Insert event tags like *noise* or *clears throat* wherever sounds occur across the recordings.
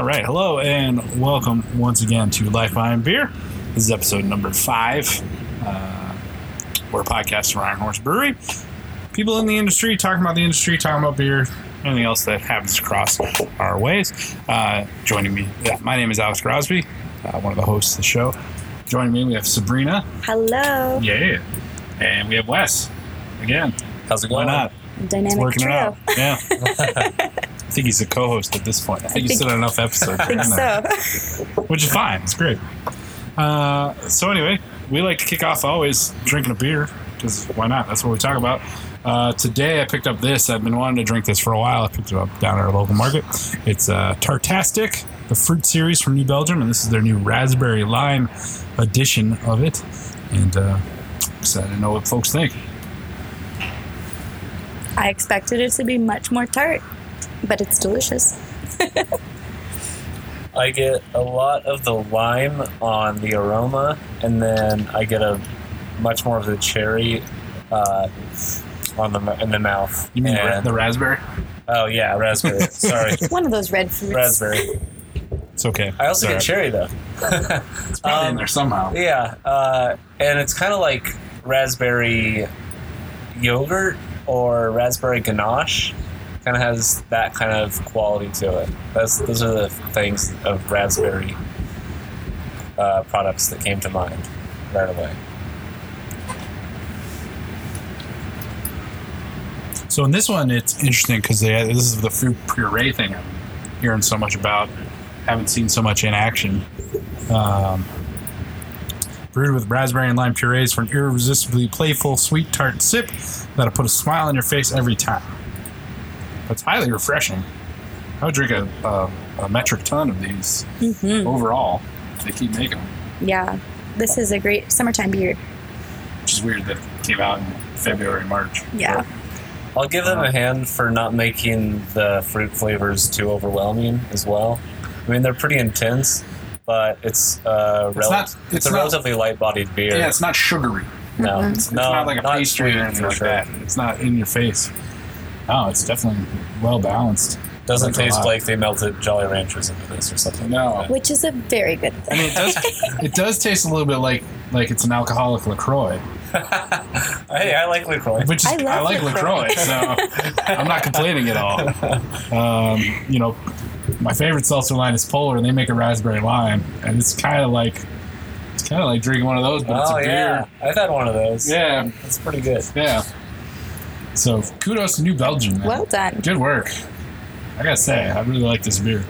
All right, hello and welcome once again to Life Behind Beer. This is episode number five. Uh, we're a podcast from Iron Horse Brewery. People in the industry talking about the industry, talking about beer, anything else that happens to cross our ways. Uh, joining me, yeah, my name is Alex Crosby, uh, one of the hosts of the show. Joining me, we have Sabrina. Hello. Yeah. And we have Wes. Again, How's it going? why going? not? Dynamic Working it trio. out. Yeah. *laughs* I think he's a co-host at this point. I think he's think- done enough episodes. *laughs* I think so. which is fine. It's great. Uh, so anyway, we like to kick off always drinking a beer because why not? That's what we talk about. Uh, today I picked up this. I've been wanting to drink this for a while. I picked it up down at our local market. It's uh, Tartastic, the fruit series from New Belgium, and this is their new raspberry lime edition of it. And uh, excited to know what folks think. I expected it to be much more tart, but it's delicious. *laughs* I get a lot of the lime on the aroma, and then I get a much more of the cherry uh, on the in the mouth. You mean the, And- the raspberry? Oh yeah, raspberry. *laughs* Sorry, One of those red fruits. raspberry. It's okay. I also It's get cherry though. It's probably in um, there somehow. Yeah, uh, and it's kind of like raspberry yogurt or raspberry ganache. Kind of has that kind of quality to it. That's those are the things of raspberry uh, products that came to mind right away. So in this one, it's interesting because this is the fruit puree thing I'm hearing so much about. Haven't seen so much in action. Um, brewed with raspberry and lime purees for an irresistibly playful, sweet, tart sip that'll put a smile on your face every time. It's highly refreshing. I would drink a, a, a metric ton of these hmm overall if they keep making them. Yeah. This is a great summertime beer. Which is weird that it came out in February, March. Yeah. I'll give them Uh-huh. a hand for not making the fruit flavors too overwhelming as well. I mean, they're pretty intense, but it's uh, It's not- it's, it's a not- relatively light-bodied beer. Yeah, it's not sugary. no, Mhm. It's no, not like a pastry sweet or anything like sure. that. It's not in your face. Oh, it's definitely well balanced. Doesn't Like taste like they melted Jolly Ranchers into this or something. No. like. Which is a very good thing. I thing. mean, it does. it does taste a little bit like like it's an alcoholic Lacroix, *laughs* hey, I like Lacroix. which is I I, love like LaCroix. Lacroix, so I'm not complaining at all. Um, you know, my favorite seltzer line is Polar, and they make a raspberry lime, and it's kind of like it's kind of like drinking one of those, but it's oh a yeah. I've had one of those. Yeah, it's pretty good. yeah. So kudos to New Belgium. Man. Well done. Good work. I gotta say, I really like this beer.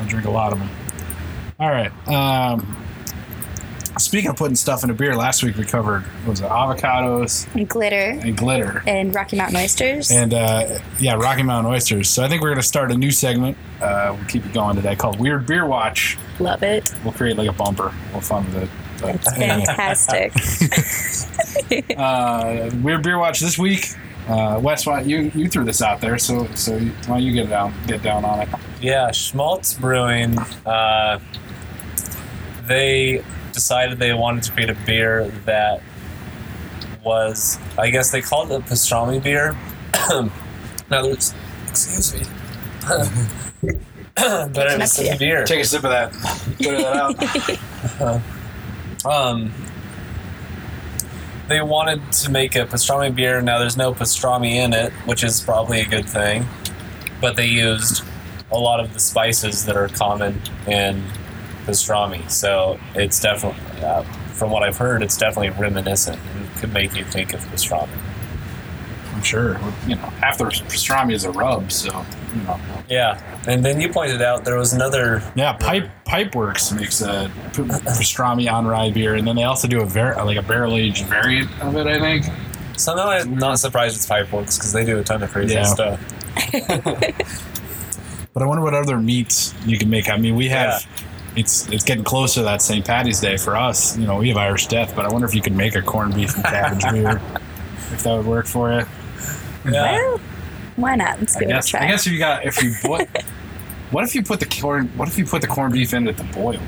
I drink a lot of them. All right. Um, speaking of putting stuff in a beer, last week we covered what was it avocados And glitter and glitter, and Rocky Mountain oysters. and uh, yeah, Rocky Mountain oysters. So I think we're gonna start a new segment. Uh, we'll keep it going today called Weird Beer Watch. Love it. We'll create like a bumper. We'll fun with it. But fantastic. *laughs* uh, Weird Beer Watch this week. Uh, Wes, why you you threw this out there? So so why don't you get down get down on it? Yeah, Schmaltz Brewing. Uh, they decided they wanted to create a beer that was, I guess they called it pastrami beer. *coughs* now there's, excuse me. *coughs* but it was Yeah. a beer. Take a sip of that. Put that out. *laughs* Um, they wanted to make a pastrami beer. Now there's no pastrami in it, which is probably a good thing. But they used a lot of the spices that are common in pastrami, so it's definitely, uh, from what I've heard, it's definitely reminiscent and could make you think of pastrami. Sure. You know, half the pastrami is a rub, so you know. Yeah, and then you pointed out there was another. Yeah, Pipe Pipeworks makes a p- pastrami on rye beer, and then they also do a var- like a barrel aged variant of it. I think. Somehow I'm not surprised it's Pipeworks because they do a ton of crazy Yeah. stuff. *laughs* But I wonder what other meats you can make. I mean, we have. Yeah. It's it's getting closer to that St. Patty's Day for us. You know, we have Irish Death, but I wonder if you could make a corned beef and cabbage *laughs* beer. If that would work for you. Yeah. Well, why not? Let's I give it a guess. try. I guess if you got if you *laughs* what. What if you put the corn? What if you put the corned beef in at the boil?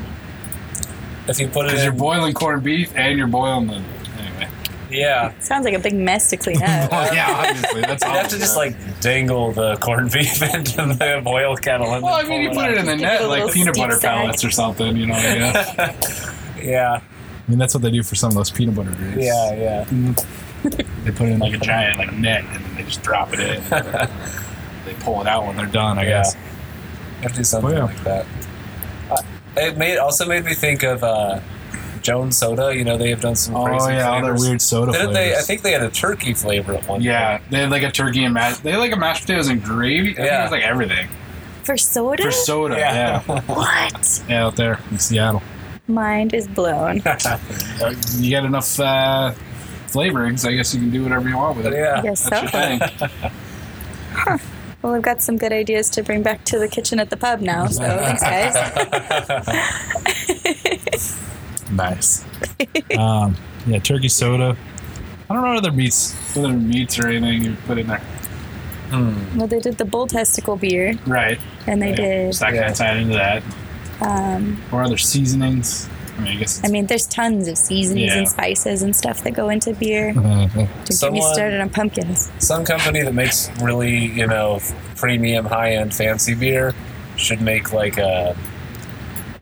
If you put it Because you're boiling corned beef and you're boiling the anyway. Yeah. Sounds like a big mess to clean *laughs* up. Well, yeah, obviously. That's You have to just like dangle the corned beef *laughs* into the boil kettle. And Well, I mean, you put it in the net like peanut butter side. pellets or something, you know. I guess. Yeah, I mean, that's what they do for some of those peanut butter beers. yeah, yeah. Mm. *laughs* They put it in like a giant like net and they just drop it in. *laughs* they pull it out when they're done, I Yeah. guess. You have to do something Oh, yeah. like that. Uh, it made also made me think of uh, Jones Soda. You know, they have done some Oh crazy yeah, all their weird soda Didn't flavors. they? I think they had a turkey flavor at one. Yeah, they had like a turkey and mashed. They had like a mashed potatoes and gravy. I think Yeah. it was like everything For soda? for soda. Yeah. Yeah, *laughs* what? yeah, out there in Seattle. Mind is blown. You got enough uh, flavorings, I guess you can do whatever you want with it. Yeah, I yeah. guess That's so. your thing. *laughs* *laughs* Well, I've got some good ideas to bring back to the kitchen at the pub now. So thanks, guys. *laughs* Nice. um, yeah, turkey soda. I don't know what other meats, what other meats or anything you put in there. Hmm. Well, they did the bull testicle beer, Right. and they Yeah. did. So that kind Yeah. of tied into that. Um, Or other seasonings. I mean, I guess. I mean, there's tons of seasonings Yeah. and spices and stuff that go into beer. It's, Don't get me started on pumpkins. Some company that makes really, you know, premium, high end, fancy beer should make like a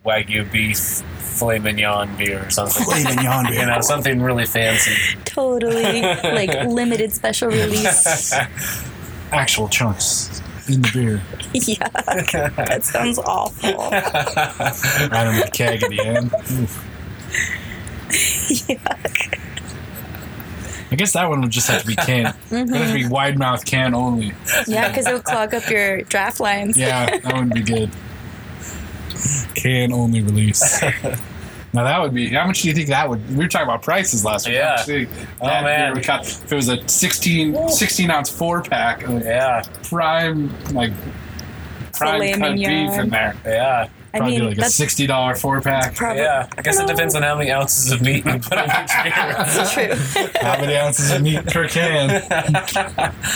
wagyu beef filet mignon beer or something. Filet mignon beer. You know, something really fancy. Totally like *laughs* limited special release. *laughs* actual chunks in the beer. *laughs* Yuck. That sounds awful. *laughs* Right on the keg at the end. Oof. Yuck. I guess that one would just have to be can. It would have to be wide mouth can only. Yeah, because it would clog up your draft lines. Yeah, that wouldn't be good. Can only release. *laughs* Now that would be. How much do you think that would? We were talking about prices last week. How Yeah. much do you Oh, that man. beer would if it was a 16, 16 ounce four pack of Yeah, prime like prime Filet cut mignon. beef in there, yeah, I probably mean, like a that's sixty dollar four pack. probably yeah. I guess it depends on how many ounces of meat you put in each *laughs* beer. That's true. How many ounces of meat per can? *laughs*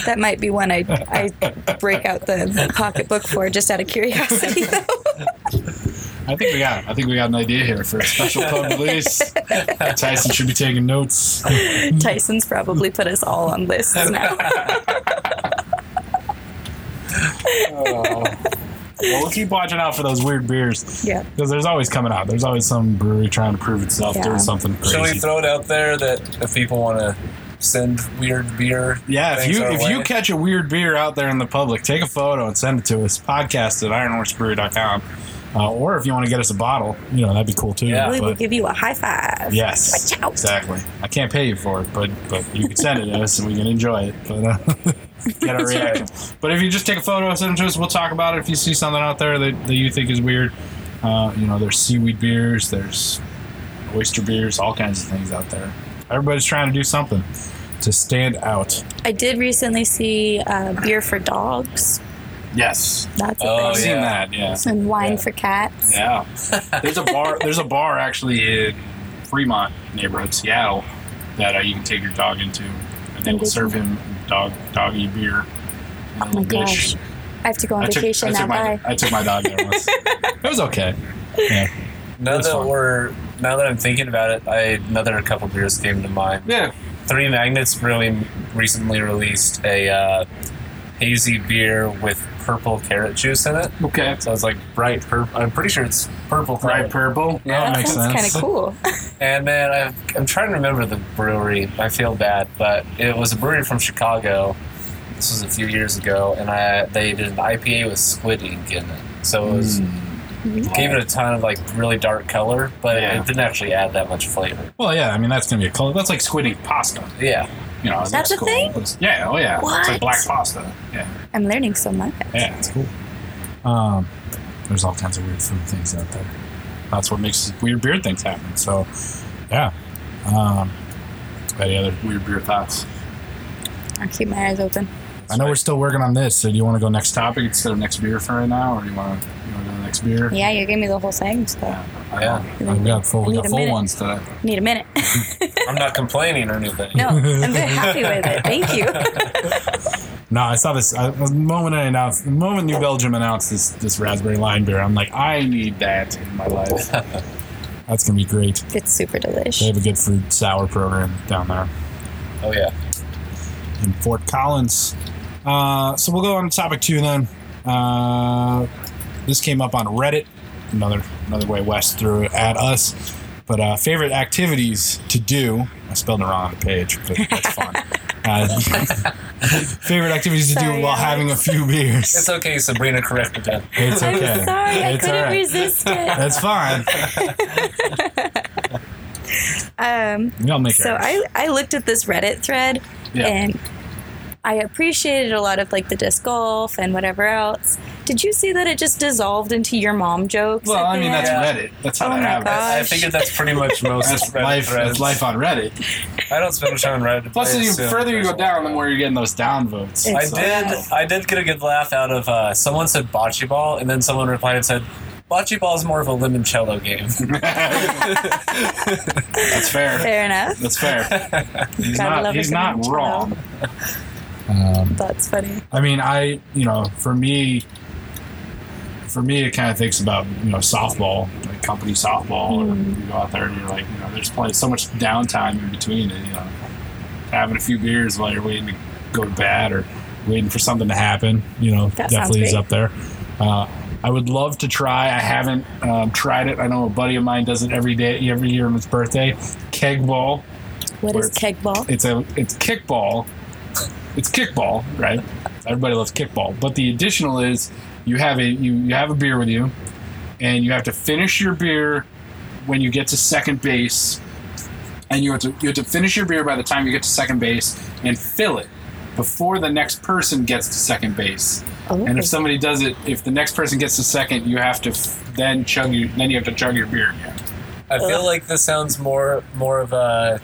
that might be one I I break out the pocketbook for just out of curiosity. *laughs* I think we got. I think we got an idea here for a special pub *laughs* release. Tyson should be taking notes. *laughs* Tyson's probably put us all on lists *laughs* now. Oh. Well, we'll keep watching out for those weird beers Yeah. because there's always coming out. There's always some brewery trying to prove itself Yeah. doing something crazy. Should we throw it out there that if people want to send weird beer, Yeah, if you our if you catch a weird beer out there in the public, take a photo and send it to us. Podcast at ironhorsebrewery.com. Uh, or if you want to get us a bottle, you know that'd be cool too. Yeah. We will give you a high five. Yes, Watch out. exactly. I can't pay you for it, but but you can send it to us and we can enjoy it. But uh, *laughs* get a reaction. But if you just take a photo, send it to us. We'll talk about it. If you see something out there that, that you think is weird, uh, you know, there's seaweed beers, there's oyster beers, all kinds of things out there. Everybody's trying to do something to stand out. I did recently see uh, beer for dogs. Yes, That's a Oh. I've seen that. Yeah, And wine Yeah. for cats. yeah. There's a bar. *laughs* There's a bar actually in Fremont neighborhood, Seattle, that uh, you can take your dog into, and they will serve him dog doggy beer. Oh my little dish. gosh. I have to go on I took, vacation I now. took my Bye. I took my dog there once. *laughs* it was okay. Yeah. Now That's that fun. we're now that I'm thinking about it, I another couple beers came to mind. Yeah. Three Magnets really recently released a uh, hazy beer with purple carrot juice in it. Okay. So it's like bright purple. I'm pretty sure it's purple. Bright purple. Yeah. that That makes sounds kind of cool. And then I've, I'm trying to remember the brewery. I feel bad, but it was a brewery from Chicago. This was a few years ago, and I they did an IPA with squid ink in it. So it was hmm. gave it a ton of like really dark color, but Yeah. it didn't actually add that much flavor. Well, yeah. I mean, that's gonna be a color. That's like squid ink pasta. Yeah, You know, That's that's a cool. thing? It's- yeah. Oh, yeah. It's What? like black pasta. Yeah. I'm learning so much. Yeah. It's cool. Um, there's all kinds of weird food things out there. That's what makes weird beer things happen. So, yeah. Um, any other weird beer thoughts? I'll keep my eyes open. I know we're still working on this. So, do you want to go next topic instead of next beer for right now, or do you want to you want to go to next beer? Yeah, you gave me the whole thing, so I Yeah. know. We got full. We I got full minute. ones today. need a minute. *laughs* I'm not complaining or anything. no, I'm *laughs* very happy with it. Thank you. *laughs* No, I saw this. I, the moment I announced, the moment New Belgium announced this this raspberry lime beer, I'm like, I need that in my life. That's gonna be great. It's super delicious. They have a good fruit sour program down there. Oh yeah. in Fort Collins. Uh, so we'll go on to topic two then. Uh, this came up on Reddit. Another another way Wes threw it at us. But uh, favorite activities to do. I spelled it wrong on the page, but that's fun. *laughs* Uh, favorite activities to do while Alex. having a few beers. It's okay, Sabrina corrected that. It's okay. I'm okay. sorry, I It's couldn't all right. resist it. That's fine. *laughs* Um, We all make so errors. I, I looked at this Reddit thread Yeah. and I appreciated a lot of like the disc golf and whatever else. Did you see that it just dissolved into your mom jokes? Well, I the mean that's? Reddit. That's how Oh that my happens. God. I Gosh. figured that's pretty much *laughs* most That's Reddit life. That's life on Reddit. I don't spend much time on Reddit. Plus, the assume further you go down, the more you're getting those down votes. I So- did. I did get a good laugh out of uh, someone said bocce ball, and then someone replied and said, "Bocce ball is more of a limoncello game." *laughs* *laughs* That's fair. Fair enough. That's fair. He's Gotta not. love He's a not wrong. Um, That's funny. I mean, I you know, for me, for me, it kind of thinks about you know softball, like company softball, or you go out there and you're like, you know, there's plenty so much downtime in between it. You know, having a few beers while you're waiting to go to bed or waiting for something to happen. You know, That definitely is up there. Uh, I would love to try. I haven't um, tried it. I know a buddy of mine does it every day, every year on his birthday. Keg ball. What is keg ball? It's a it's kickball. It's kickball, right? Everybody loves kickball. But the additional is you have a you, you have a beer with you, and you have to finish your beer when you get to second base, and you have to you have to finish your beer by the time you get to second base and fill it before the next person gets to second base. Oh, And if somebody does it, if the next person gets to second, you have to f- then chug your then you have to chug your beer again. I feel like this sounds more more of a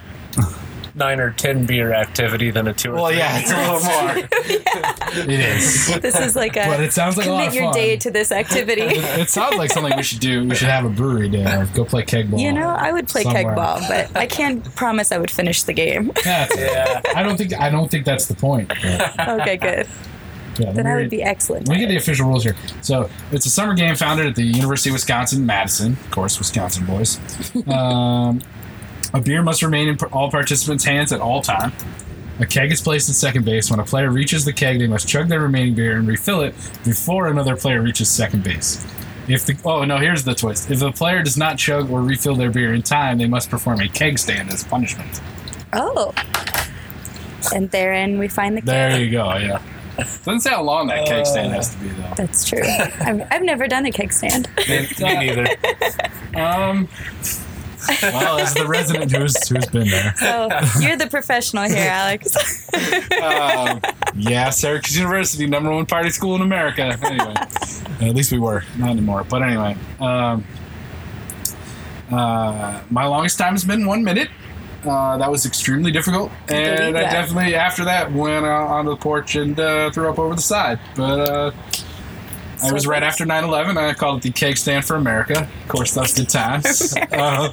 nine or ten beer activity than a two or Well, three. yeah, it's a little more. *laughs* It is. this is like a But it sounds like a lot commit your fun. day to this activity. It, it sounds like something we should do. We should have a brewery day. Or go play keg ball. You know, I would play Somewhere. keg ball, but I can't promise I would finish the game. *laughs* Yeah, Yeah. I don't think I don't think that's the point. but, okay, good. yeah, Then me I would be excellent. Let me get the official rules here. So it's a summer game founded at the University of Wisconsin Madison, of course, Wisconsin boys. *laughs* Um, a beer must remain in all participants' hands at all time. A keg is placed at second base. When a player reaches the keg, they must chug their remaining beer and refill it before another player reaches second base. If the oh no, here's the twist: if the player does not chug or refill their beer in time, they must perform a keg stand as punishment. Oh. And therein we find the keg. There you go. Yeah. Doesn't say how long that keg stand has to be though. That's true. I've, I've never done a keg stand. Me, me neither. *laughs* Um. Well, as the resident who's who's been there, So you're the professional here, Alex. *laughs* um, yeah, Syracuse University, number one party school in America. Anyway, at least we were, not anymore. But anyway, um, uh, my longest time has been one minute. Uh, that was extremely difficult, and I definitely after that went out onto the porch and uh, threw up over the side. But uh, it was right after 9-11. I called it the Keg Stand for America. Of course, that's good times. *laughs* Uh,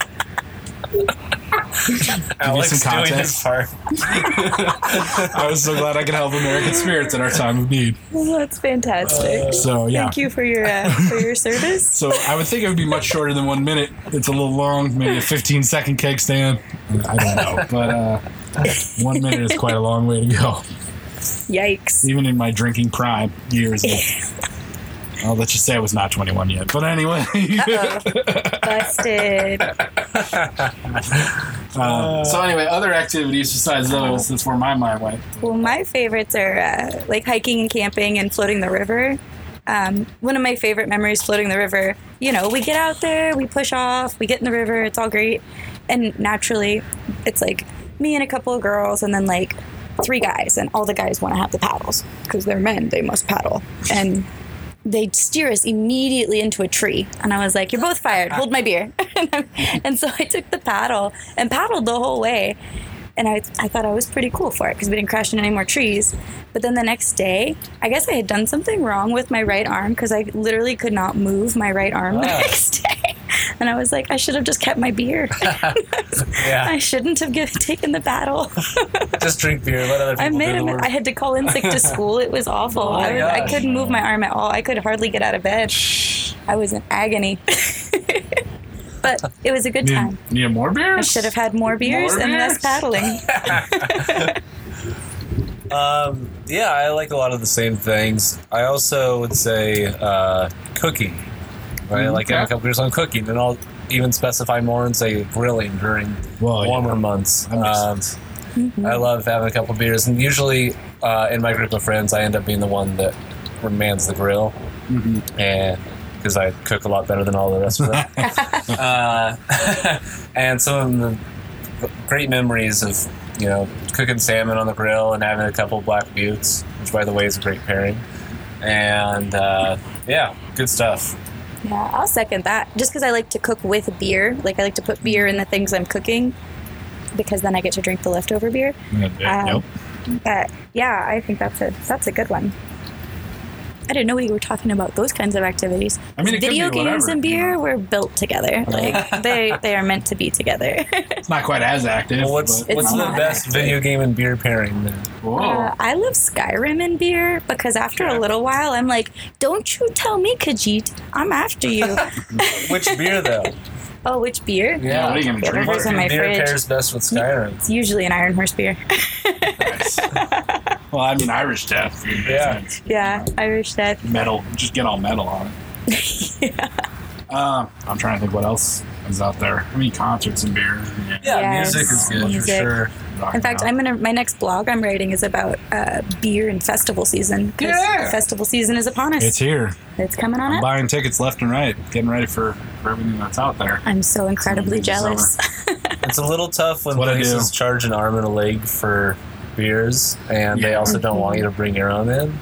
Alex some doing his part. *laughs* I was so glad I could help American spirits in our time of need. That's fantastic. So yeah. Thank you for your uh, for your *laughs* service. So I would think it would be much shorter than one minute. It's a little long, maybe a 15 second keg stand. I don't know, but uh, one minute is quite a long way to go, Yikes. even in my drinking prime years. I'll let you say I was not 21 yet, but anyway. Busted. *laughs* uh, so anyway, other activities besides those. That's where my mind went. Well, my favorites are uh, like hiking and camping and floating the river. Um, one of my favorite memories floating the river, you know, we get out there, we push off, we get in the river, it's all great. And naturally, it's like me and a couple of girls, and then like three guys, and all the guys want to have the paddles because they're men, they must paddle. And they steer us immediately into a tree. And I was like, You're both fired, hold my beer. *laughs* and so I took the paddle and paddled the whole way. And I, I thought I was pretty cool for it because we didn't crash into any more trees. But then the next day, I guess I had done something wrong with my right arm because I literally could not move my right arm the Ah. next day. *laughs* And I was like, I should have just kept my beer. *laughs* Yeah. I shouldn't have give, taken the battle. *laughs* Just drink beer. Let other I made do him. the work. I had to call in sick to school. It was awful. Oh I, was, I couldn't move my arm at all. I could hardly get out of bed. I was in agony. But it was a good Need, time. need more beers? I should have had more beers More and less paddling. *laughs* *laughs* Um, yeah, I like a lot of the same things. I also would say uh, cooking. Right, Mm, like okay. having a couple beers on cooking, and I'll even specify more and say grilling during Well, yeah. warmer months. That makes Um. I love having a couple beers, and usually uh, in my group of friends, I end up being the one that mans the grill, Mhm. and because I cook a lot better than all the rest of them. *laughs* uh, *laughs* and some of the great memories of you know cooking salmon on the grill and having a couple black buttes, which by the way is a great pairing. And uh, yeah, good stuff. Yeah, I'll second that. Just because I like to cook with beer, like I like to put beer in the things I'm cooking, because then I get to drink the leftover beer. Yeah, yeah, Um, nope. But yeah, I think that's a that's a good one. I didn't know we were talking about those kinds of activities. I mean, video be games whatever, and beer you know. were built together. *laughs* Like they they are meant to be together. It's not quite as active. Well, what's but- what's the best active. video game and beer pairing then? Uh, I love Skyrim and beer because after Okay. a little while, I'm like, don't you tell me, Khajiit. I'm after you. *laughs* Which beer though? *laughs* oh, which beer? yeah, what are you gonna drink? Whatever's in my beer fridge. pairs best with Skyrim? It's usually an Iron Horse beer. Nice. Well, I mean, Irish Death. would Yeah. sense. yeah, Irish Death. Metal. Just get all metal on it. *laughs* yeah. Um, I'm trying to think what else is out there. I mean, concerts and beer. Yeah. Yeah, Yes, music is good music. for sure. In fact, I'm gonna. My next blog I'm writing is about uh, beer and festival season. Yeah. festival season is upon us. It's here. It's coming on I'm up. buying tickets left and right, getting ready for, for everything that's out there. I'm so incredibly It's jealous. *laughs* It's a little tough when What places charge an arm and a leg for beers, and they also don't want you to bring your own in.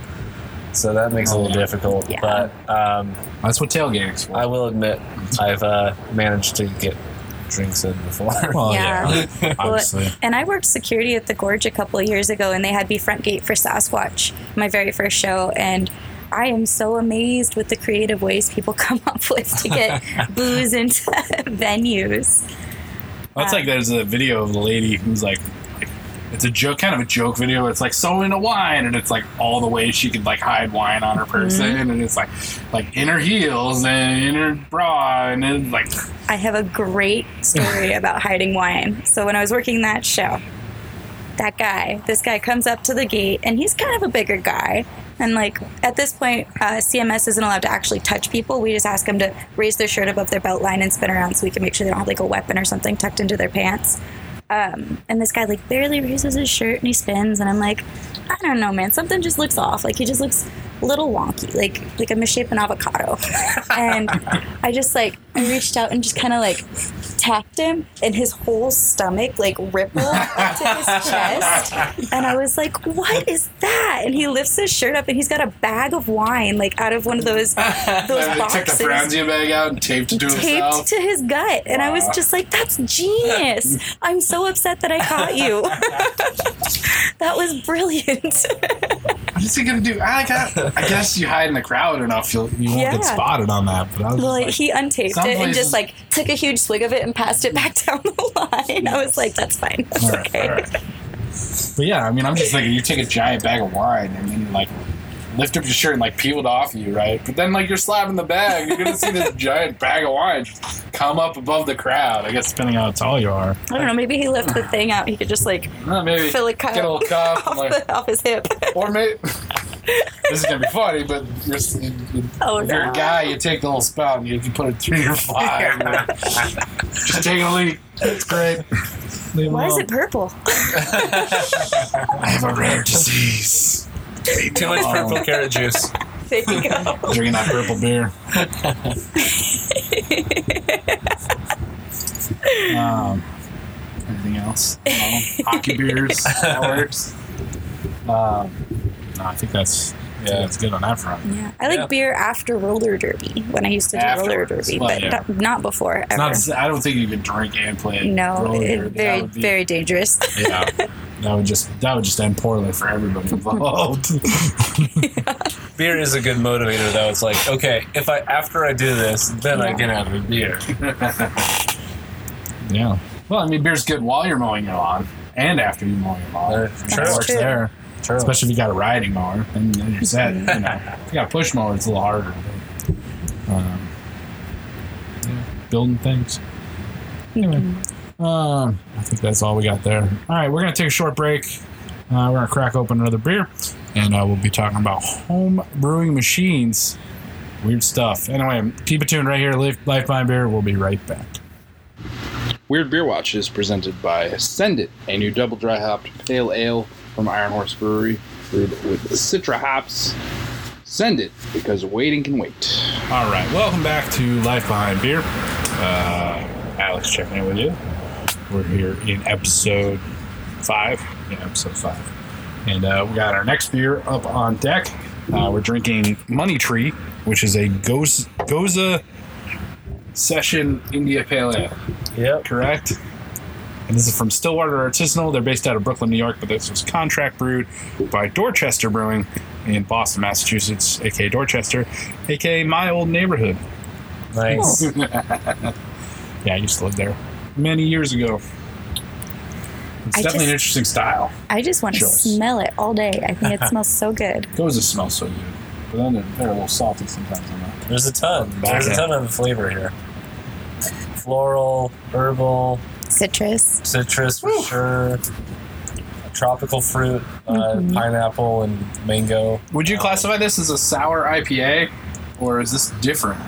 So that makes it a Oh, little yeah. difficult. Yeah. But um, That's what tailgating's for. I will admit, I've uh, managed to get drinks in before. *laughs* well, Yeah. yeah, obviously. and I worked security at the Gorge a couple of years ago, and they had me front gate for Sasquatch, my very first show, and. I am so amazed with the creative ways people *laughs* come up with to get *laughs* booze into venues. Well, it's like there's a video of the lady who's like, like, it's a joke, kind of a joke video. It's like so into wine, and it's like all the ways she could like hide wine on her person, and it's like, like in her heels and in her bra, and then like, I have a great story *laughs* about hiding wine. So when I was working that show, that guy, this guy comes up to the gate, and he's kind of a bigger guy. And like at this point, uh, CMS isn't allowed to actually touch people. We just ask them to raise their shirt above their belt line and spin around, so we can make sure they don't have like a weapon or something tucked into their pants. Um, and this guy like barely raises his shirt and he spins, and I'm like, I don't know, man. Something just looks off. Like he just looks a little wonky, like like a misshapen avocado. *laughs* and I just like I reached out and just kind of like tapped him, and his whole stomach like rippled up to his *laughs* chest. And I was like, "What is that?" And he lifts his shirt up, and he's got a bag of wine like out of one of those *laughs* those they took the boxes Franzia bag out and taped it to taped himself. to his gut. And I was just like, that's genius. I'm so upset that I caught you. *laughs* that was brilliant. What is he gonna do? I, got, I guess you hide in the crowd enough, you'll, you won't Yeah. get spotted on that. But I was well, like, he untaped it and just like took a huge swig of it and passed it back *laughs* down the line. I was like, that's fine. That's all okay. right. But yeah, I mean, I'm just thinking, you take a giant bag of wine and then like lift up your shirt and like peel it off you, right? But then like you're slapping the bag, you're gonna see this *laughs* giant bag of wine come up above the crowd. I guess depending on how tall you are. I don't know. Maybe he left the thing out. He could just like Uh, maybe fill a cup get a little cup, *laughs* off, like, the, off his hip. or maybe. *laughs* this is gonna be funny, but you're, Oh, if you're no. a guy, you take the little spout and you can put it through your five. just take a leak. It's great. Leave 'em Why is it purple? I have a rare disease. Too much purple carrot juice. *laughs* There you go. *laughs* Drinking that purple beer. um, anything else? No. Hockey beers. *laughs* That works. Um, no, I think that's yeah, that's good on that front. Yeah, I like Yeah. beer after roller derby when I used to do roller derby, Well, but yeah. not, not before ever. not. I don't think you can drink and play. no, roller it, derby. That very would be- very dangerous. Yeah, *laughs* that would just that would just end poorly for everybody involved. *laughs* Beer is a good motivator, though. It's like, okay, if I after I do this, then I Yeah. can have a beer. *laughs* yeah. Well, I mean, beer's good while you're mowing your lawn and after you mow your lawn. Uh, It works true. there. True. especially if you got a riding mower and then you're set. you know, if you got a push mower, it's a little harder. But, um, building things. Anyway, um, I think that's all we got there. All right, we're gonna take a short break. Uh, we're gonna crack open another beer, and uh, we'll be talking about home brewing machines. Weird stuff. Anyway, keep it tuned right here. Life, Life by Beer. We'll be right back. Weird Beer Watch is presented by Send It, a new double dry hopped pale ale from Iron Horse Brewery, brewed with Citra hops. Send it because waiting can wait. All right, welcome back to Life Behind Beer. Uh, Alex checking in with you. We're here in episode five. Yeah, episode five. And uh, we got our next beer up on deck. Uh, we're drinking Money Tree, which is a Goz- Gose Session India Pale Ale. Yep. correct? And this is from Stillwater Artisanal. They're based out of Brooklyn, New York, but this was contract brewed by Dorchester Brewing in Boston, Massachusetts, aka Dorchester, aka my old neighborhood. Nice. *laughs* Yeah, I used to live there many years ago. It's I definitely an interesting style. I just want to Choice. smell it all day. I think it *laughs* smells so good. Those just smell so good, but then they're, they're a little salty sometimes. On that. There's a ton. There's a ton of flavor here. Floral, herbal, Citrus. citrus for sure. Tropical fruit, uh, Mhm. pineapple and mango. Would you Um, classify this as a sour IPA, or is this different?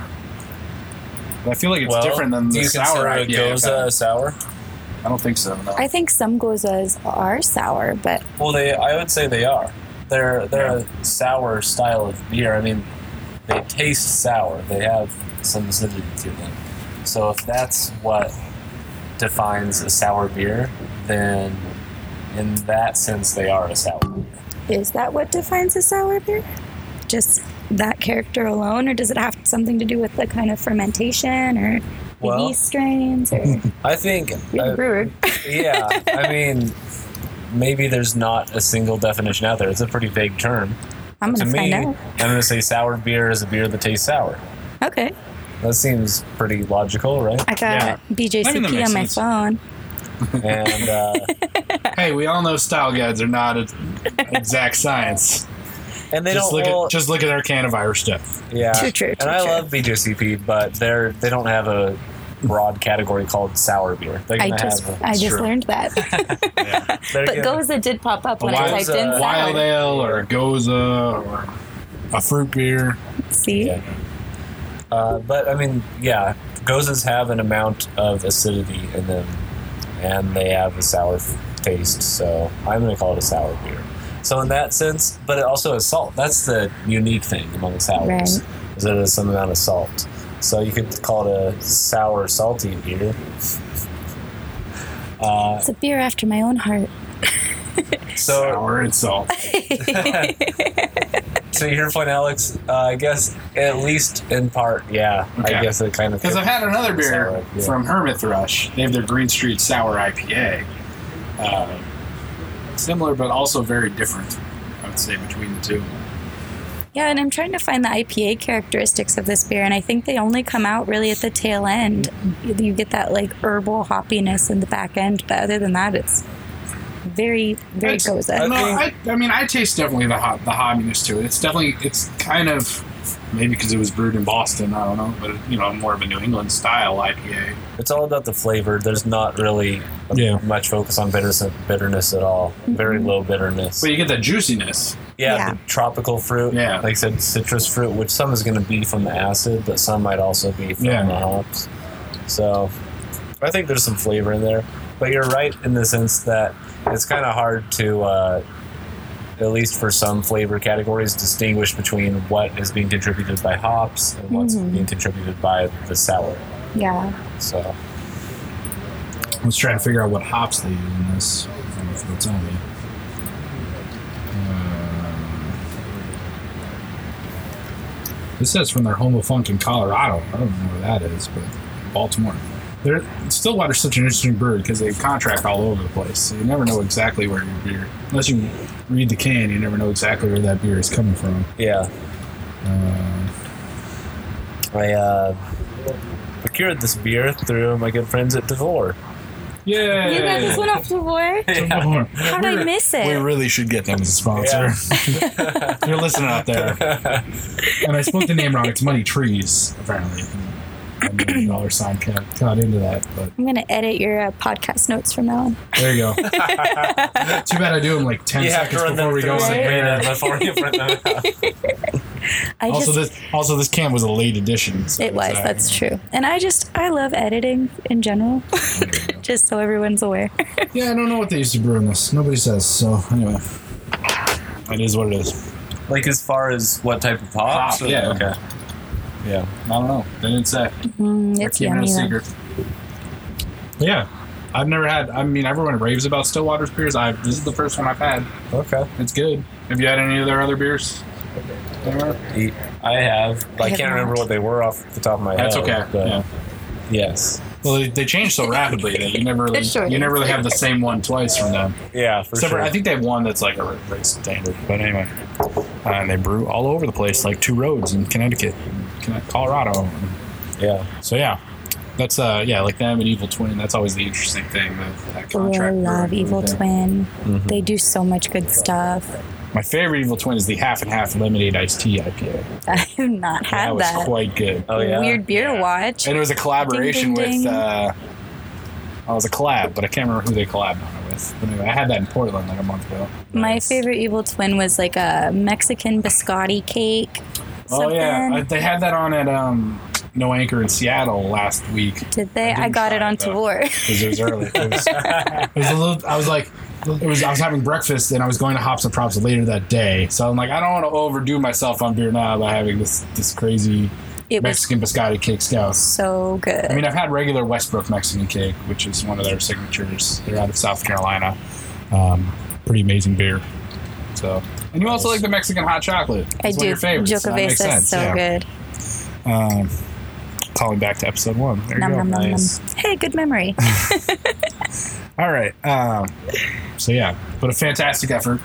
I feel like it's well, different than do the you sour consider a IPA. I've Gose sour? I don't think so. No. I think some goses are sour, but Well, they. I would say they are. They're they're a sour style of beer. I mean, they taste sour. They have some acidity to them. So if that's what defines a sour beer, then in that sense they are a sour beer. is that what defines a sour beer? Just that character alone, or does it have something to do with the kind of fermentation or Well- yeast strains or *laughs* I think. uh, brewer? yeah, *laughs* I mean, maybe there's not a single definition out there. It's a pretty vague term. I'm to gonna me, find I'm going to say sour beer is a beer that tastes sour. Okay, That seems pretty logical, right? I got Yeah. I mean, BJCP on my sense. phone. And uh, *laughs* Hey, we all know style guides are not an exact science. and they just don't look well, at just look at our can of Irish stuff. yeah. True, true, and I true. love BJCP, but they're they don't have a broad category called sour beer. I just have. I just true. learned that. *laughs* they're but gonna- Gose did pop up A when I typed in uh, sour. wild ale or a gose or a fruit beer. See, Yeah. Uh, but I mean, yeah, goses have an amount of acidity in them, and they have a sour taste. So I'm going to call it a sour beer. So in that sense, but it also has salt. That's the unique thing among sours, Right. is that it has some amount of salt. So you could call it a sour, salty beer. Uh, it's a beer after my own heart. so Sour and salt. *laughs* *laughs* *laughs* to your point, Alex, uh, I guess at least in part, yeah. Okay. I guess it kind of Because I've had another beer Sour, yeah. from Hermit Thrush. They have their Green Street Sour IPA. Uh, similar, but also very different. I would say between the two. Yeah, and I'm trying to find the IPA characteristics of this beer, and I think they only come out really at the tail end. You get that like herbal hoppiness in the back end, but other than that, it's very, very It's- gose. No, I, I mean, I taste definitely the hot, the hoppiness to it. It's definitely, it's kind of maybe because it was brewed in Boston. I don't know, but you know, more of a New England style IPA. It's all about the flavor. There's not really Yeah. much focus on bitterness, bitterness at all. Mm-hmm. Very low bitterness. But you get that juiciness. yeah, Yeah. the tropical fruit. Yeah. like I said, citrus fruit, which some is going to be from the acid, but some might also be from Yeah. the hops. So, I think there's some flavor in there. But you're right in the sense that it's kind of hard to, uh, at least for some flavor categories, distinguish between what is being contributed by hops and what's Mhm. being contributed by the sour. Yeah. So. Let's try to figure out what hops they use in this. I don't know if they'll tell me. Uh, this says from their home of funk in Colorado. I don't know where that is, but Baltimore. They're Stillwater's such an interesting brewery because they contract all over the place. So you never know exactly where your beer, unless you read the can, you never know exactly where that beer is coming from. Yeah, Uh, I uh, procured this beer through my good friends at Devore. yeah, You guys this one off the board? Devore. *laughs* How did I miss it? We really should get them as a sponsor. You're *laughs* listening out there. *laughs* And I spelled the name wrong. It's Money Trees, apparently. A million dollar sign cut, cut into that. But I'm gonna edit your uh, podcast notes from now on. there you go. *laughs* Too bad I do them like ten You seconds before we go on the Sabrina air. before you them. *laughs* I Also, just this also this can was a late edition. So it was it's, uh, that's true, and I just I love editing in general, *laughs* just so everyone's aware. Yeah, I don't know what they used to brew in this. Nobody says. So anyway, it is what it is. Like as far as what type of hops? Hop, yeah. Okay. Yeah. I don't know. They didn't say. Mm, it's keeping it a secret. Yeah, I've never had. I mean, everyone raves about Stillwater's beers. I this is the first one I've had. Okay. It's good. Have you had any of their other beers? Anywhere? I have. But I, I can't remember what they were off the top of my That's head. That's okay. Yeah. Yes. Well, they, they change so rapidly that you never *laughs* really Sure you never really have the same one twice from them. Yeah, for Except for. I think they have one that's like a race standard. But anyway, uh, and they brew all over the place, like two roads in Connecticut, Conne- Colorado. yeah. So yeah, that's uh yeah like them and Evil Twin. That's always the interesting thing. That, that Oh, I love Evil thing. Twin. Mhm. They do so much good stuff. My favorite Evil Twin is the half and half lemonade iced tea IPA. *laughs* I have not had that had was that. Was quite good. Oh yeah. Weird beer to Yeah. watch. And it was a collaboration Ding, ding, with. ding. uh it was a collab, but I can't remember who they collabed on it with. But anyway, I had that in Portland like a month ago. My Nice. favorite Evil Twin was like a Mexican biscotti cake. Oh yeah, something. They had that on at um, No Anchor in Seattle last week. Did they? I I, got it on tour. because it was early. It was, *laughs* it was a little. I was like, it was. I was having breakfast and I was going to Hops and Props later that day. So I'm like, I don't want to overdo myself on beer now by having this this crazy It Mexican biscotti cake scouse. so good. I mean, I've had regular Westbrook Mexican cake, which is one of their signatures. They're out of South Carolina. Um, pretty amazing beer. So, and you also like the Mexican hot chocolate. I It's one of do. your favorites. so that makes is sense, so yeah. good. Um, calling back to episode one. There you go. nom, nom, nom. Hey, good memory. *laughs* *laughs* All right. Um, so yeah, but a fantastic effort.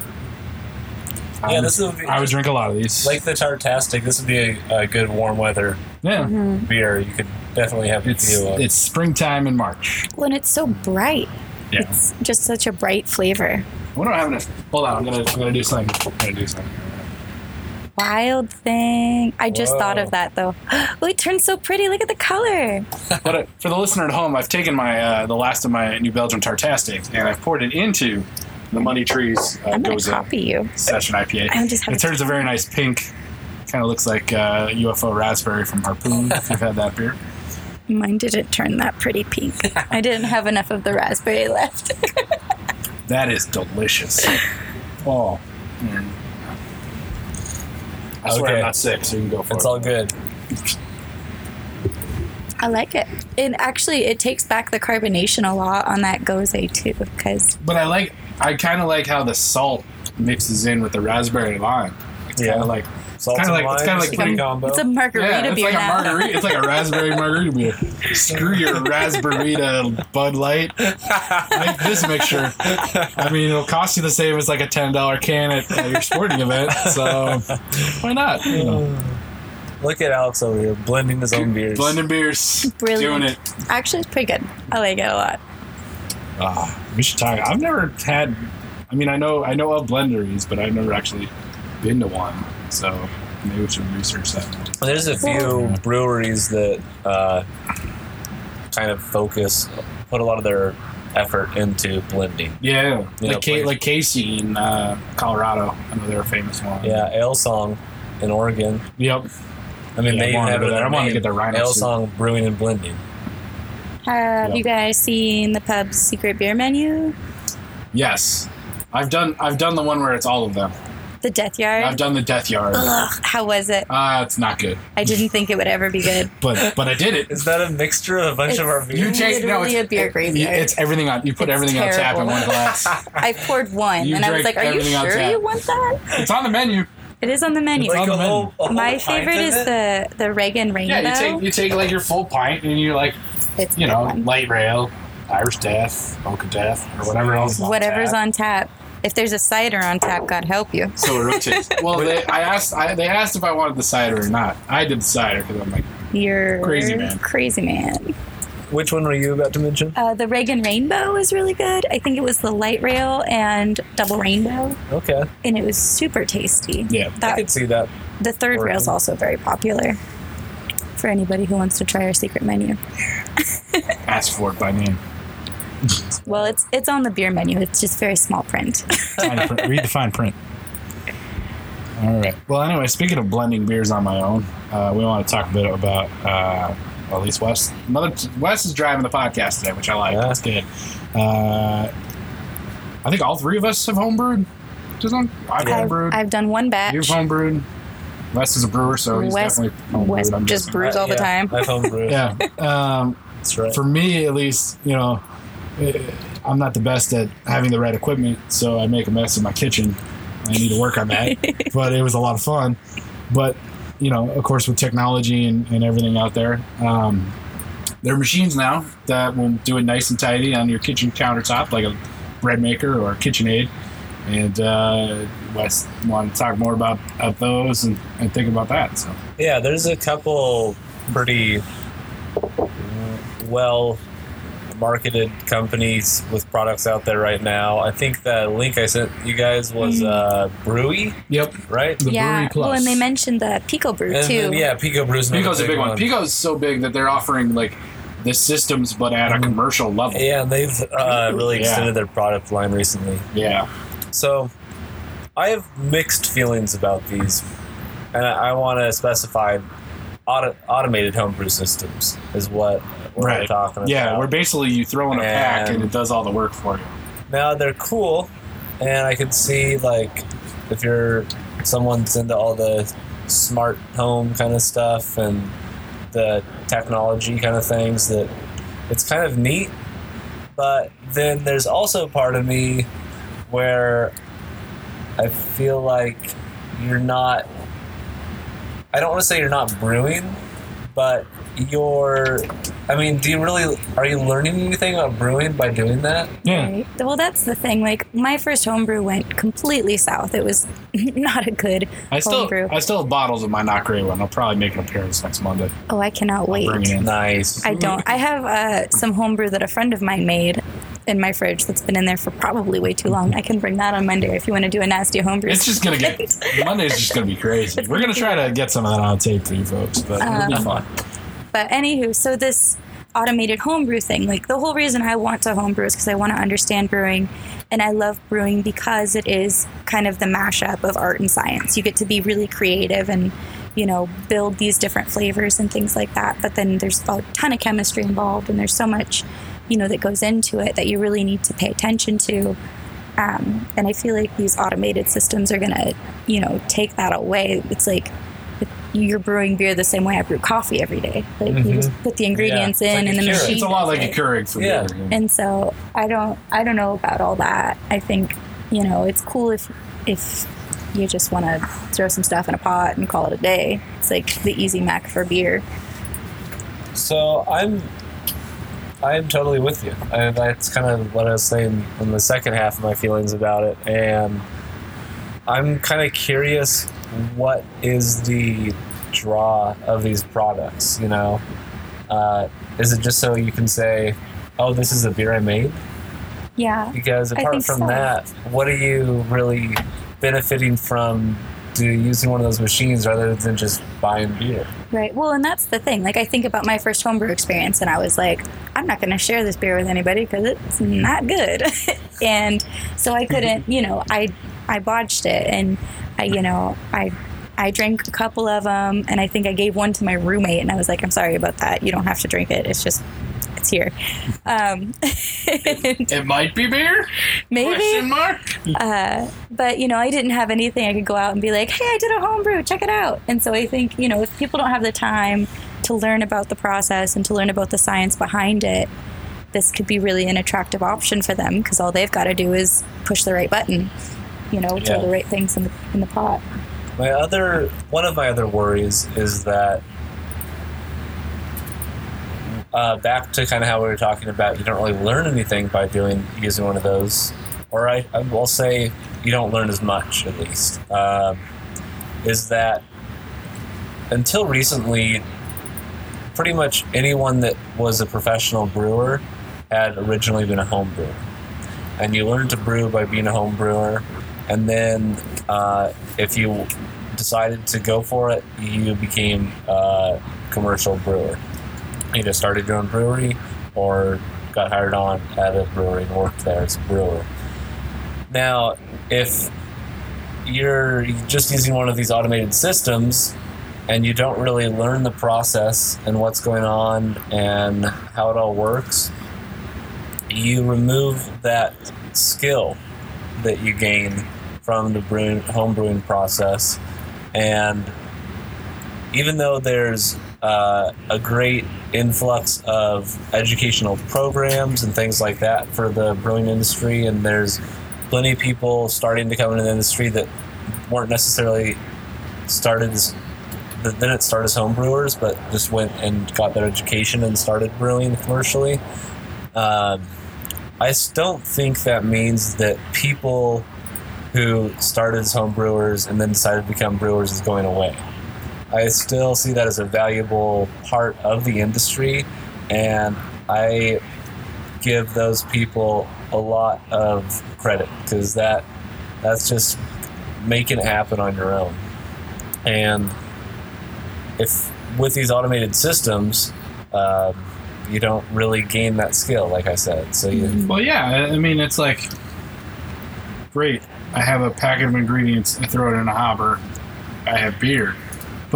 Yeah, Um, this would be I would drink a lot of these. like the Tartastic. This would be a, a good warm weather yeah, Mm-hmm. beer. You could definitely have a it's few. Uh, it's springtime in March. When it's so bright. Yeah. It's just such a bright flavor. Wonder what happened. to- Hold on, I'm gonna I'm gonna do something. I'm gonna do something. Wild thing. I just Whoa. thought of that though. *gasps* Oh, it turns so pretty. Look at the color. *laughs* But uh, for the listener at home, I've taken my uh, the last of my New Belgium Tartastic and I've poured it into the Money Trees uh, I'm gonna Gose copy you. Session IPA. Just it turns a very nice pink. Kind of looks like uh, UFO raspberry from Harpoon. if you've had that beer. Mine didn't turn that pretty pink. I didn't have enough of the raspberry left. *laughs* That is delicious. *laughs* Oh. mm. I swear Okay. I'm not sick, so you can go for it's it. It's all good. I like it. And actually, it takes back the carbonation a lot on that Gose too, because But I like, I kind of like how the salt mixes in with the raspberry lime. It's Yeah. kind of like, Salt kinda and like- it's kinda like a good putting- combo. it's a margarita yeah, it's beer like now. a margarita. It's like a raspberry margarita beer. Screw your raspberry Bud Light. Make this mixture. I mean, it'll cost you the same as like a ten dollar can at, at your sporting event. So why not? You know, Look at Alex over here blending his own beers. blending beers, Brilliant. doing it. Actually, it's pretty good. I like it a lot. Ah, we should talk. I've never had. I mean, I know I know of blenderies, but I've never actually been to one. So maybe we should research that. There's a few breweries that uh, kind of focus, put a lot of their effort into blending. Yeah, You like know, Ca- place- like Casey in uh, Colorado. I know they're a famous one. Yeah, Alesong in Oregon. Yep. I mean, Yeah, they I even have to it go in there. I their wanted to get the Rhino Ale. Song Brewing and Blending. Have Yep. you guys seen the pub's secret beer menu? Yes, I've done. I've done the one where it's all of them. The Death Yard? I've done the Death Yard. Ugh, how was it? Ah, it's not good, I didn't think it would ever be good. *laughs* but but I did it. Is that a mixture of a bunch of our It's- beers? You take no, literally it's, a beer it- It's everything on. You put It's everything on tap in one glass. *laughs* I poured one, You and I was like, "Are you sure you want that?" it's on the menu. It is on the menu. like on a the whole, a whole My favorite is it? the the Reagan Rainbow. Yeah, you take you take like your full pint and you're like it's you know one. light rail, Irish Death, Mocha Death, or whatever else. is on whatever's tap. on tap. If there's a cider on tap, God help you. So it rotates. *laughs* well, they, I asked. I, they asked if I wanted the cider or not. I did the cider because I'm like, You're Crazy man. Crazy man. Which one were you about to mention? Uh, the Reagan Rainbow is really good. I think it was the light rail and double rainbow, Okay, and it was super tasty. yeah. I could see that. the third rail is also very popular. for anybody who wants to try our secret menu. Ask for it by name. Well, it's it's on the beer menu. It's just very small print. Print. Read the fine print. All right. Well, anyway, speaking of blending beers on my own, uh, we want to talk a bit about, uh, well, at least Wes. Another Wes is driving the podcast today, which I like. Yeah. That's good. Uh, I think all three of us have homebrewed. Just on, I've Yeah. homebrewed. I've done one batch. You've homebrewed. Wes is a brewer, so he's Wes- definitely homebrewed. Wes I'm just guessing. brews all the yeah, time. I've homebrewed. Yeah. Um, That's right. for me at least, you know, I'm not the best at having the right equipment, so I make a mess in my kitchen. I need to work on that, *laughs* but it was a lot of fun. But you know, of course, with technology and, and everything out there, um, there are machines now that will do it nice and tidy on your kitchen countertop, like a bread maker or a KitchenAid. And uh, Wes wanted to talk more about, about those and, and think about that. So Yeah, there's a couple pretty well marketed companies with products out there right now. I think the link I sent you guys was uh, Brewie, yep, right? The yeah. Brewie Plus. Well, and they mentioned the Pico Brew And too. then, yeah, Pico Brew's another Pico's a big one. Pico's so big that they're offering like the systems, but at a Mhm. commercial level. Yeah, and they've uh, really Yeah. extended their product line recently. Yeah. So, I have mixed feelings about these, and I, I want to specify auto, automated homebrew systems is what we're Right. talking about. Yeah, where basically you throw in a pack and And- it does all the work for you. Now they're cool, and I could see like if you're someone's into all the smart home kind of stuff and the technology kind of things that it's kind of neat. But then there's also part of me where I feel like you're not. I don't want to say you're not brewing, but you're. I mean, do you really are you learning anything about brewing by doing that? Yeah. Right. Well, that's the thing. Like my first homebrew went completely south. It was *laughs* not a good I still homebrew. I still have bottles of my not great one. I'll probably make an appearance next Monday. oh, I cannot wait. Bring it in. Nice. I don't. I have uh, some homebrew that a friend of mine made in my fridge that's been in there for probably way too long. I can bring that on Monday if you want to do a nasty homebrew. It's just gonna get *laughs* Monday's just gonna be crazy. It's We're gonna try to get some of that on tape for you folks, but it'll be Um, fun. But anywho, so this automated homebrew thing, like the whole reason I want to homebrew is because I want to understand brewing, and I love brewing because it is kind of the mashup of art and science. You get to be really creative and you know build these different flavors and things like that. But then there's a ton of chemistry involved, and there's so much you know that goes into it that you really need to pay attention to. Um, and I feel like these automated systems are gonna, you know, take that away. It's like you're brewing beer the same way I brew coffee every day. Like you just put the ingredients Mm-hmm. In, like and the Keurig. machine. It's a lot does like a it. Keurig for Yeah. beer. And so I don't, I don't know about all that. I think, you know, it's cool if, if you just want to throw some stuff in a pot and call it a day. It's like the easy mac for beer. So I'm, I'm totally with you. And that's kind of what I was saying in the second half of my feelings about it. And I'm kind of curious, what is the draw of these products? You know, uh, is it just so you can say, "Oh, this is a beer I made"? Yeah. Because apart from so. that, what are you really benefiting from? Do using one of those machines rather than just buying beer? Right. Well, and that's the thing. Like, I think about my first homebrew experience, and I was like, I'm not going to share this beer with anybody because it's mm-hmm. not good. *laughs* and so I mm-hmm. couldn't, you know, I I botched it, and I, you know, I I drank a couple of them, and I think I gave one to my roommate, and I was like, I'm sorry about that. You don't have to drink it. It's just it's here. Um, and *laughs* It might be beer? maybe Question mark? uh, but you know, I didn't have anything I could go out and be like, "Hey, I did a homebrew. Check it out." And so I think you know, if people don't have the time to learn about the process and to learn about the science behind it, this could be really an attractive option for them because all they've got to do is push the right button, you know, throw Yeah. the right things in the in the pot. My other one of my other worries is that uh, back to kind of how we were talking about, you don't really learn anything by doing using one of those, or I, I will say you don't learn as much at least. Um, is that until recently, pretty much anyone that was a professional brewer had originally been a home brewer, and you learn to brew by being a home brewer, and then uh, if you decided to go for it, you became a commercial brewer. Either started your own brewery or got hired on at a brewery and worked there as a brewer. Now, if you're just using one of these automated systems and you don't really learn the process and what's going on and how it all works, you remove that skill that you gain from the brewing, home brewing process. And even though there's uh, a great influx of educational programs and things like that for the brewing industry, and there's plenty of people starting to come into the industry that weren't necessarily started as that didn't start as home brewers, but just went and got their education and started brewing commercially. Um, I don't think that means that people who started as home brewers and then decided to become brewers is going away. I still see that as a valuable part of the industry, and I give those people a lot of credit because that that's just making it happen on your own. And if with these automated systems, um, you don't really gain that skill, like I said. So you, Well, yeah. I I mean, it's like great. I have a packet of ingredients. I throw it in a hopper. I have beer.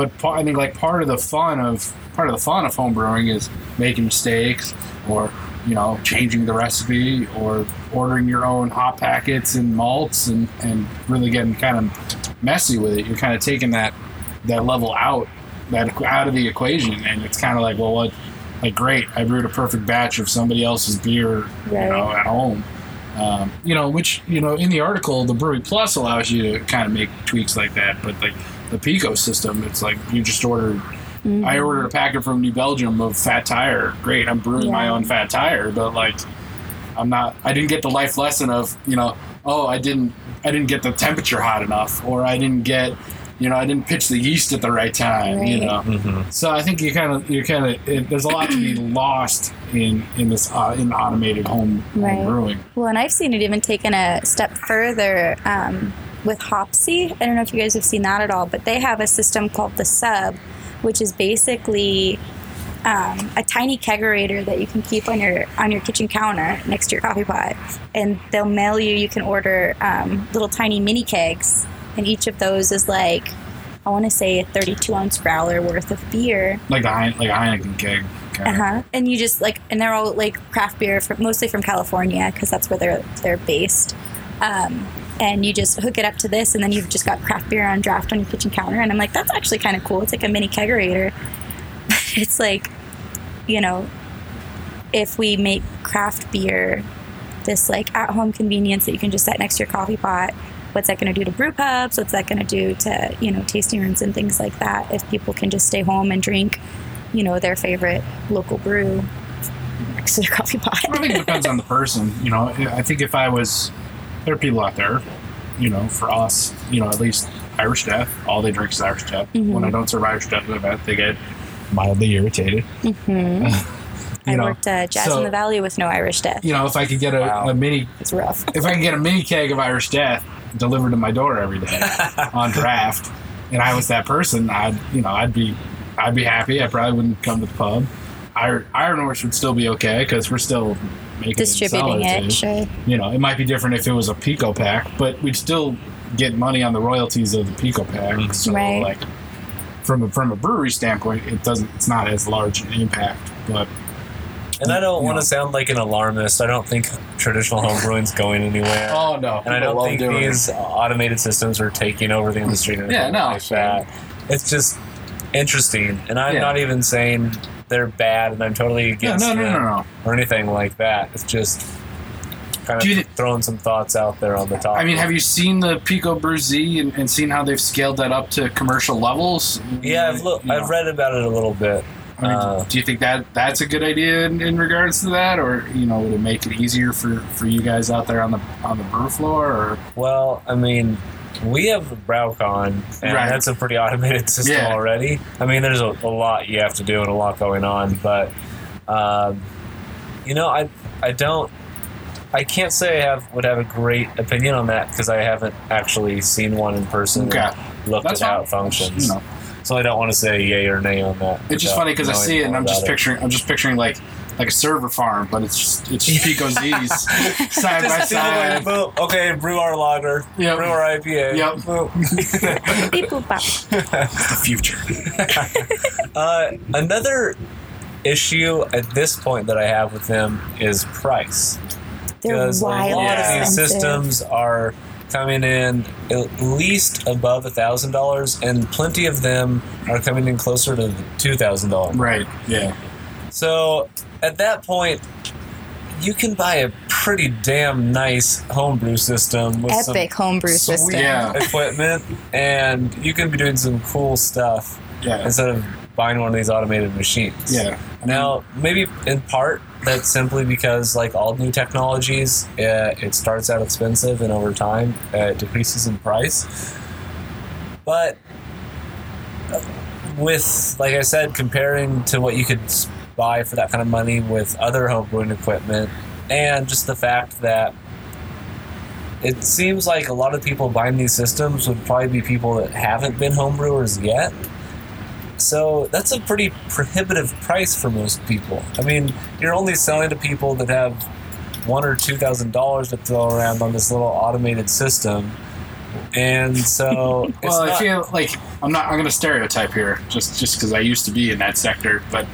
But I think like part of the fun of part of the fun of home brewing is making mistakes, or you know, changing the recipe, or ordering your own hop packets and malts, and and really getting kind of messy with it. You're kind of taking that that level out that out of the equation, and it's kind of like, well, what? Like, great, I brewed a perfect batch of somebody else's beer, you know, at home. Um, you know, which you know, in the article, the Brewie Plus allows you to kind of make tweaks like that. But like the Pico system, it's like you just ordered. I ordered a packet from New Belgium of Fat Tire. Great, I'm brewing my own Fat Tire, but like, I'm not. I didn't get the life lesson of you know, oh, I didn't. I didn't get the temperature hot enough, or I didn't get, you know, I didn't pitch the yeast at the right time. You Right. know, so I think you kind of you kind of there's a lot to be *clears throat* lost in in this uh, in automated home, home brewing. Well, and I've seen it even taken a step further um, with Hopsy. I don't know if you guys have seen that at all, but they have a system called the Sub, which is basically um, a tiny kegerator that you can keep on your on your kitchen counter next to your coffee pot, and they'll mail you. You can order um, little tiny mini kegs, and each of those is like I want to say a 32 ounce growler worth of beer. like a Hein- like Heineken keg. Uh huh. And you just like, and they're all like craft beer, from, mostly from California, because that's where they're they're based. Um, and you just hook it up to this, and then you've just got craft beer on draft on your kitchen counter. And I'm like, that's actually kind of cool. It's like a mini kegerator. *laughs* it's like, you know, if we make craft beer this like at home convenience that you can just set next to your coffee pot. What's that going to do to brew pubs? What's that going to do to you know tasting rooms and things like that? If people can just stay home and drink, you know, their favorite local brew next to their coffee pot. I think it depends on the person. You know, I think if I was, there are people out there, you know, for us, you know, at least Irish Death, all they drink is Irish Death. Mhm. When I don't serve Irish Death at the event, they get mildly irritated. *laughs* hmm I know, worked uh, Jazz so- in the Valley with no Irish death. You know, if I could get a, Wow. a mini, It's rough. if I could get a mini keg of Irish Death delivered to my door every day *laughs* on draft, and I was that person, I'd, you know, I'd be, I'd be happy. I probably wouldn't come to the pub. Iron, Iron Horse would still be okay because we're still making Distributing it, and it, sure. you know, it might be different if it was a Pico pack, but we'd still get money on the royalties of the Pico pack. Mm-hmm. So, Right. like, from a, from a brewery standpoint, it doesn't. It's not as large an impact, but and I don't want to sound like an alarmist. I don't think traditional home brewing's going anywhere. oh no, and I don't think these automated systems are taking over the industry Yeah, no, like that. It's just interesting, and I'm Yeah. not even saying they're bad, and I'm totally against no, no, them no, no. or anything like that. It's just kind of throwing some thoughts out there on the topic. I mean, have you seen the Pico Brew Z and, and seen how they've scaled that up to commercial levels? Yeah, I've know, I've read about it a little bit. I mean, uh, do you think that that's a good idea in, in regards to that, or you know, would it make it easier for, for you guys out there on the on the brew floor? Or Well, I mean, we have the BrauKon, and Right. that's a pretty automated *laughs* system Yeah. already. I mean, there's a, a lot you have to do and a lot going on, but um, you know, I I don't. I can't say I have would have a great opinion on that because I haven't actually seen one in person. Okay. Looked That's at how it functions. you know, So I don't want to say yay or nay on that. It's just funny because I see it and I'm just about it. picturing I'm just picturing like like a server farm, but it's just it's just *laughs* Pico Z's side by Just either side. boom. Okay, brew our lager. Yep. Brew our IPA. Yep. Boom. *laughs* Beep, boop, bop. The future. *laughs* Uh, another issue at this point that I have with them is price. Because a lot of these systems are coming in at least above a thousand dollars, and plenty of them are coming in closer to two thousand dollars. Right. Yeah. So at that point, you can buy a pretty damn nice homebrew system with some Epic homebrew sweet system. Yeah. equipment, and you can be doing some cool stuff Yeah. instead of buying one of these automated machines. Yeah. Now, maybe in part that's simply because, like all new technologies, uh, it starts out expensive and over time uh, it decreases in price. But uh, with, like I said, comparing to what you could s- buy for that kind of money with other homebrewing equipment, and just the fact that it seems like a lot of people buying these systems would probably be people that haven't been homebrewers yet. So that's a pretty prohibitive price for most people. I mean, you're only selling to people that have one or two thousand dollars to throw around on this little automated system, and so *laughs* Well, I feel like I'm not. I'm going to stereotype here, just just because I used to be in that sector. But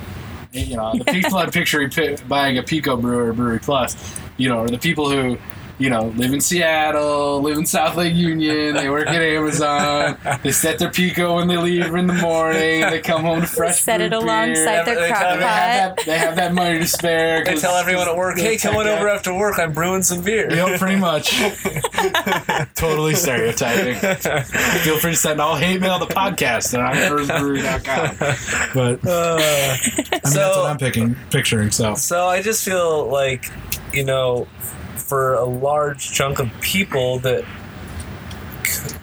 you know, the people I'm picturing pi- buying a Pico brewer or Brewie Plus, you know, are the people who, you know, live in Seattle, live in South Lake Union. They work at Amazon. They set their Pico when they leave in the morning. They come home to fresh. Set it alongside beer. their They crock tell- They have that. They have that money to spare. They tell everyone at work, "Hey, it's coming like over after work. I'm brewing some beer." Yep, pretty much. *laughs* totally stereotyping. Feel free to send all hate mail to podcast at ironsbrewery.com. But Uh, I mean, that's what I'm picking, picturing. So So I just feel like, you know, for a large chunk of people that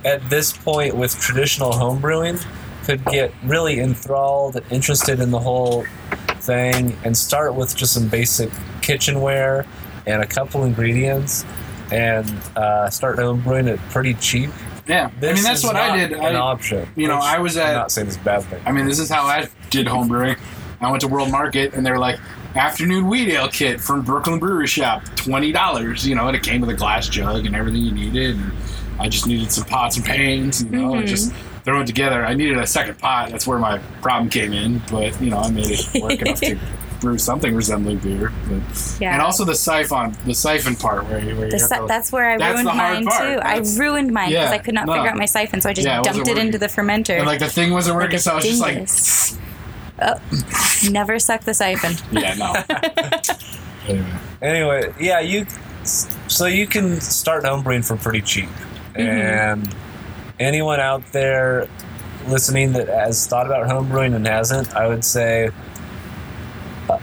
at this point with traditional homebrewing could get really enthralled and interested in the whole thing and start with just some basic kitchenware and a couple ingredients and uh, start homebrewing it pretty cheap. yeah, I mean that's what I did. An I, option. you know, I was I'm not saying this bad thing. I mean, this is how I did homebrewing. I went to World Market and they were like, afternoon wheat ale kit from Brooklyn Brewery Shop, twenty dollars. You know, and it came with a glass jug and everything you needed. And I just needed some pots and pans. You know, and just mm-hmm. throw it together. I needed a second pot. That's where my problem came in. But you know, I made it work enough to *laughs* brew something resembling beer. But, Yeah. And also the siphon, the siphon part where you, where you si- to- that's where I That's ruined mine part. too. That's- I ruined mine because Yeah, I could not no. figure out my siphon, so I just Yeah, dumped wasn't it into the fermenter. and like the thing wasn't working, a so I was just like. Oh, never suck the siphon. *laughs* yeah, no. *laughs* anyway, Anyway, yeah, you so you can start homebrewing for pretty cheap, and anyone out there listening that has thought about homebrewing and hasn't, I would say uh,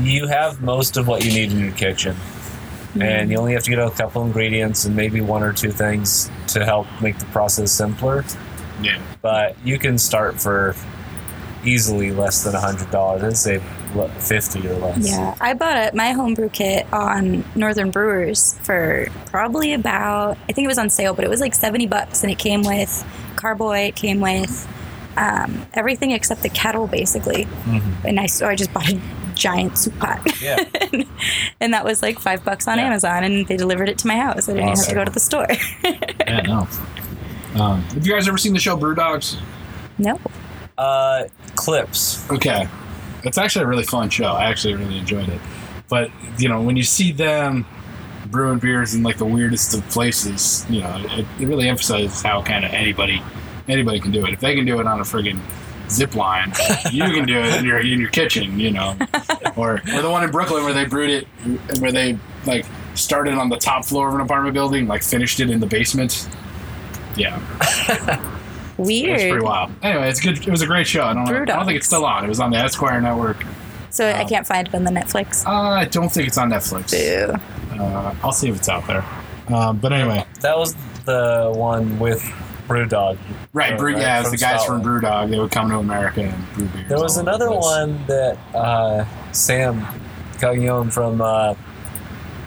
you have most of what you need in your kitchen, and you only have to get a couple ingredients and maybe one or two things to help make the process simpler. yeah. But you can start for easily less than a hundred dollars. I'd say fifty or less. Yeah, I bought a, my homebrew kit on Northern Brewers for probably about I think it was on sale, but it was like seventy bucks, and it came with carboy. It came with um, everything except the kettle, basically. And I so I just bought a giant soup pot, Yeah. *laughs* and that was like five bucks on Yeah. Amazon, and they delivered it to my house. I didn't have to go to the store. *laughs* Yeah, no. Um, have you guys ever seen the show Brew Dogs? no, Uh, clips. Okay. It's actually a really fun show. I actually really enjoyed it. But, you know, when you see them brewing beers in like the weirdest of places, you know, it, it really emphasizes how kind of anybody anybody can do it. If they can do it on a friggin' zip line, *laughs* you can do it in your in your kitchen, you know. *laughs* Or or the one in Brooklyn where they brewed it where they like started on the top floor of an apartment building, like finished it in the basement. Yeah. *laughs* It was weird. pretty wild. Anyway, it's good. It was a great show. I don't, know, I don't think it's still on. It was on the Esquire network. So I can't find it on the Netflix. Uh, I don't think it's on Netflix. Boo. Uh, I'll see if it's out there. Um, but anyway, That was the one with Brewdog. right, Uh, brew, yeah, it was the guys Scotland. from Brewdog. They would come to America and brew beers. There was all over the another one that uh, Sam Calagione from uh,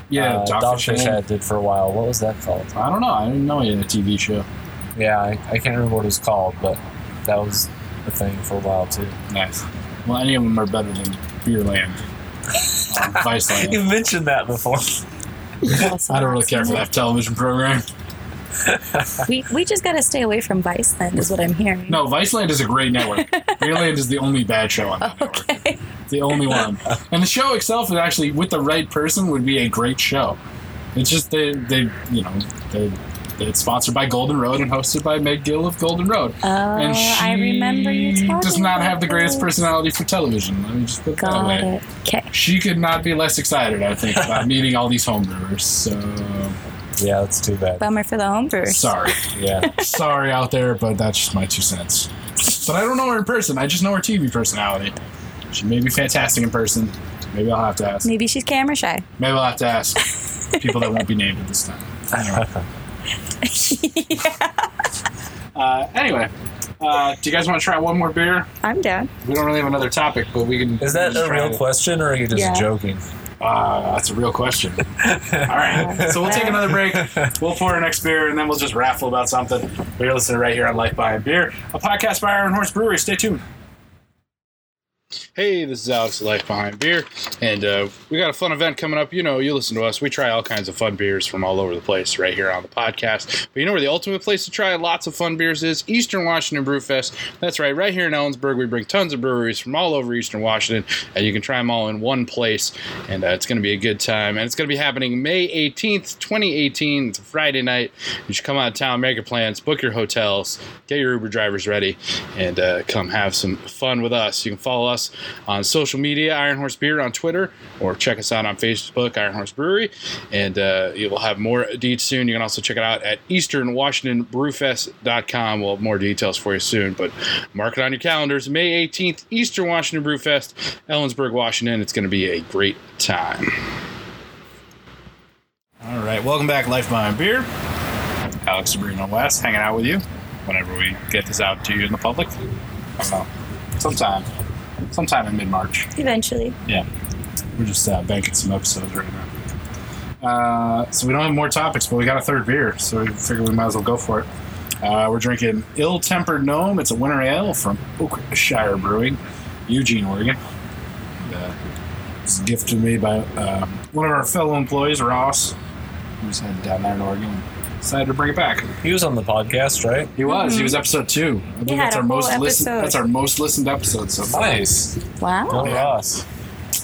Yeah, uh, Dogfish Dogfish Head. Head did for a while. What was that called? I don't know. I didn't know he had a TV show. Yeah, I, I can't remember what it was called, but that was a thing for a while too. Nice. Well, any of them are better than Beerland. Um, *laughs* Viceland. You mentioned that before. I don't really care for that television program. *laughs* We, we just got to stay away from Vice, then, is what I'm hearing. No, Viceland is a great network. *laughs* Beerland is the only bad show on that network. Okay. The only one. And the show itself is actually, with the right person, would be a great show. It's just they, they you know, they, it's sponsored by Golden Road and hosted by Meg Gill of Golden Road. Oh, and she I remember you talking does not have the greatest this. personality for television. Let me just put it that Got way. Okay. She could not be less excited, I think, about *laughs* meeting all these homebrewers. So Yeah, that's too bad. Bummer for the homebrewers. sorry, Yeah. sorry out there, but that's just my two cents. But I don't know her in person. I just know her TV personality. She may be fantastic in person. Maybe I'll have to ask. Maybe she's camera shy. Maybe I'll have to ask *laughs* people that won't be named at this time. Anyway. *laughs* *laughs* Uh, anyway, uh, do you guys want to try one more beer? I'm down. We don't really have another topic, but we can. Is that a real it. question or are you just Yeah. joking? Uh, that's a real question. *laughs* All right. So we'll take another break. *laughs* We'll pour our next beer, and then we'll just raffle about something. But you're listening right here on Life by Beer, a podcast by Iron Horse Brewery. Stay tuned. Hey, this is Alex Life Behind Beer, and uh, we got a fun event coming up. You know, you listen to us. We try all kinds of fun beers from all over the place right here on the podcast. But you know where the ultimate place to try lots of fun beers is? Eastern Washington Brew Fest. That's right, right here in Ellensburg. We bring tons of breweries from all over Eastern Washington, and you can try them all in one place. And uh, it's going to be a good time. And it's going to be happening May 18th, 2018. It's a Friday night. You should come out of town, make your plans, book your hotels, get your Uber drivers ready, and uh, come have some fun with us. You can follow us on social media, Iron Horse Beer on Twitter, or check us out on Facebook, Iron Horse Brewery, and uh, you will have more deets soon. You can also check it out at easternwashingtonbrewfest.com. We'll have more details for you soon, but mark it on your calendars. May 18th, Eastern Washington Brew Fest, Ellensburg, Washington. It's going to be a great time. All right. Welcome back, Life by Beer. Alex Sabrina Wes hanging out with you whenever we get this out to you in the public. I. Sometime. Sometime in mid March. Eventually. Yeah. We're just uh, banking some episodes right now. Uh, so we don't have more topics, but we got a third beer, so we figured we might as well go for it. Uh, we're drinking Ill Tempered Gnome. It's a winter ale from Oakshire Brewing, Eugene, Oregon. Uh, it's a gift to me by uh, one of our fellow employees, Ross, who's headed down there in Oregon. Decided to bring it back. He was on the podcast, right? He was. He was episode two. I believe had that's a our most listened. episode. That's our most listened episode so far. Nice. Wow. Go Ross.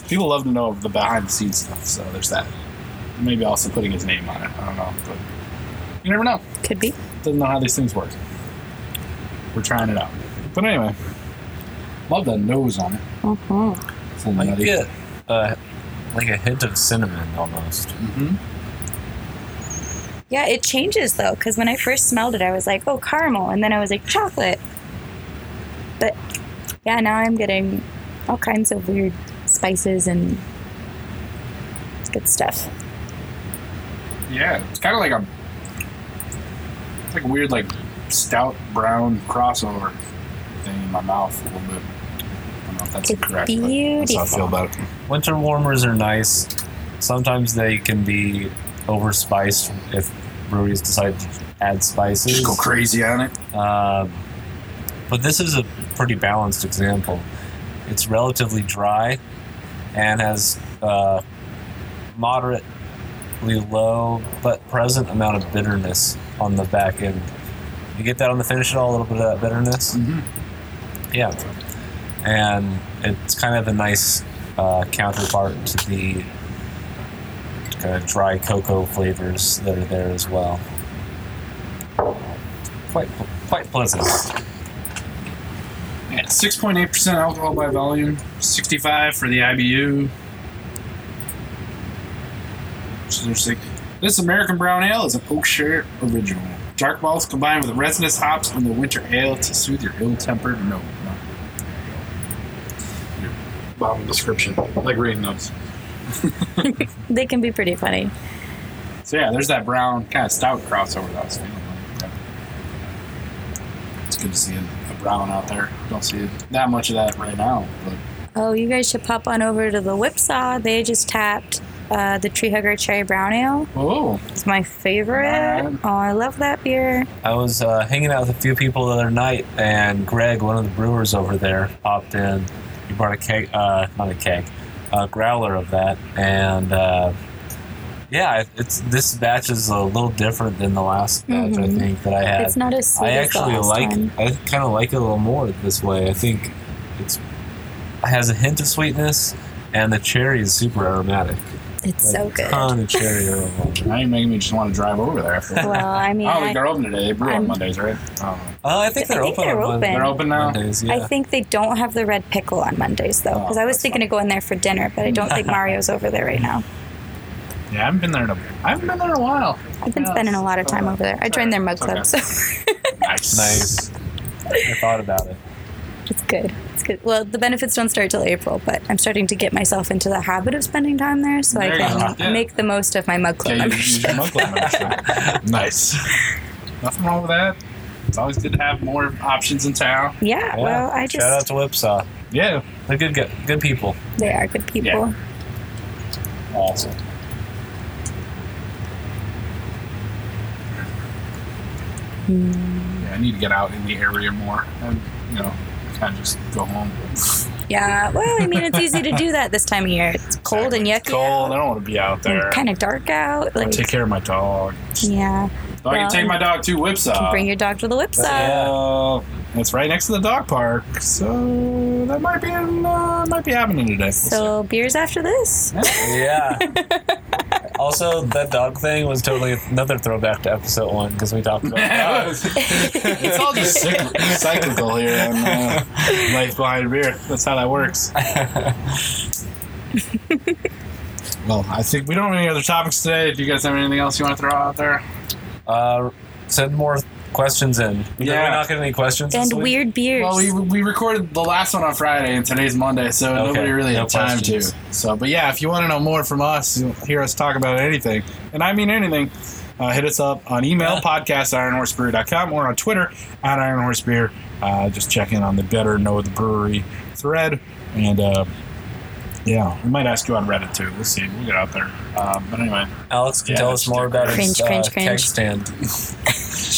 People love to know the behind the scenes stuff, so there's that. Maybe also putting his name on it. I don't know, but you never know. Could be. Doesn't know how these things work. We're trying it out. But anyway, love that nose on it. Mm-hmm. It's a little I nutty. get uh, like a hint of cinnamon almost. Mhm. Yeah, it changes though, because when I first smelled it, I was like, oh, caramel. And then I was like, chocolate. But yeah, now I'm getting all kinds of weird spices and good stuff. Yeah, it's kind of like a, it's like a weird like stout brown crossover thing in my mouth a little bit. I don't know if that's It's correct. but That's how I feel beautiful. about it. Winter warmers are nice. Sometimes they can be overspiced if breweries decide to add spices. Just go crazy on it. Um, but this is a pretty balanced example. It's relatively dry and has uh, moderately low but present amount of bitterness on the back end. You get that on the finish at all, a little bit of that bitterness? Mhm. Yeah. And it's kind of a nice uh, counterpart to the kind of dry cocoa flavors that are there as well. Quite, quite pleasant. Yeah, 6.8% alcohol by volume, 65 for the IBU. Which is interesting. This American Brown Ale is an Oakshire original. Dark malts combined with resinous hops in the winter ale to soothe your ill-tempered note. Your bottom description. I like reading those. *laughs* They can be pretty funny. So yeah, there's that brown kind of stout crossover that I was feeling. It's good to see a, a brown out there. Don't see that much of that right now, but Oh, you guys should pop on over to the Whipsaw. They just tapped uh, the Tree Hugger Cherry Brown Ale. Oh, It's my favorite. Alright. Oh, I love that beer. I was uh, hanging out with a few people the other night, and Greg, one of the brewers over there, popped in. He brought a keg, uh, not a keg, a growler of that, and uh, yeah, it's this batch is a little different than the last batch. I Mhm. think that I had. It's not as sweet I actually like. one. I kind of like it a little more this way. I think it's it has a hint of sweetness, and the cherry is super aromatic. It's Like so good. Ton of cherry *laughs* aroma. now you're making me just want to drive over there. After Well, *laughs* I mean, I don't think I, they're open today. They brew on I'm- Mondays, right? Oh. Uh, I think they're think open. they're on Monday- open. They're open now. Mondays, yeah. I think they don't have the red pickle on Mondays though, because Oh, I was thinking fine. of going there for dinner, but I don't think *laughs* Mario's over there right now. Yeah, I haven't been there in a. I haven't been there in a while. I've been Yeah, spending a lot of time uh, over there. I joined their mug alright. club, It's so Nice. Nice. I thought about it. it's good. It's good. Well, the benefits don't start till April, but I'm starting to get myself into the habit of spending time there, so There I can. Yeah. make the most of my mug club you use membership. mug club membership. *laughs* nice. Nothing wrong with that. It's always good to have more options in town. Yeah, Yeah. well, I just Shout out just to Whipsaw. Yeah. They're good, good, good people. they are good people. Yeah. Awesome. Hmm. Yeah, I need to get out in the area more and, you know, kind of just go home. Yeah, well, I mean, it's easy to do that this time of year. It's *laughs* cold and yucky. Cold. I don't want to be out there. kind of dark out. Like, Take care of my dog. yeah, So I can Well, take my dog to Whipsaw. bring your dog to the Whipsaw. side. Uh, it's right next to the dog park, so that might be uh, might be happening today. We'll So beers after this. Yeah. *laughs* also, that dog thing was totally another throwback to episode one because we talked about dogs. *laughs* it's all just cycl- cyclical here on uh, Life Behind Beer. That's how that works. *laughs* well, I think we don't have any other topics today. Do you guys have anything else you want to throw out there? Uh, send more questions in. Did Yeah. we not get any questions? And this week? weird beers. Well, we, we recorded the last one on Friday, and today's Monday, so Okay, nobody really no had time questions. to. So, but yeah, if you want to know more from us, you'll hear us talk about anything, and I mean anything, uh, hit us up on email, podcast at ironhorsebeer.com, or on Twitter at ironhorsebeer. Uh, just check in on the Better Know the Brewery thread, and uh, yeah, we might ask you on Reddit too. We'll see. We'll get out there. Um, but anyway, Alex can Yeah, tell us more about his Cringe, uh, cringe, keg stand. *laughs*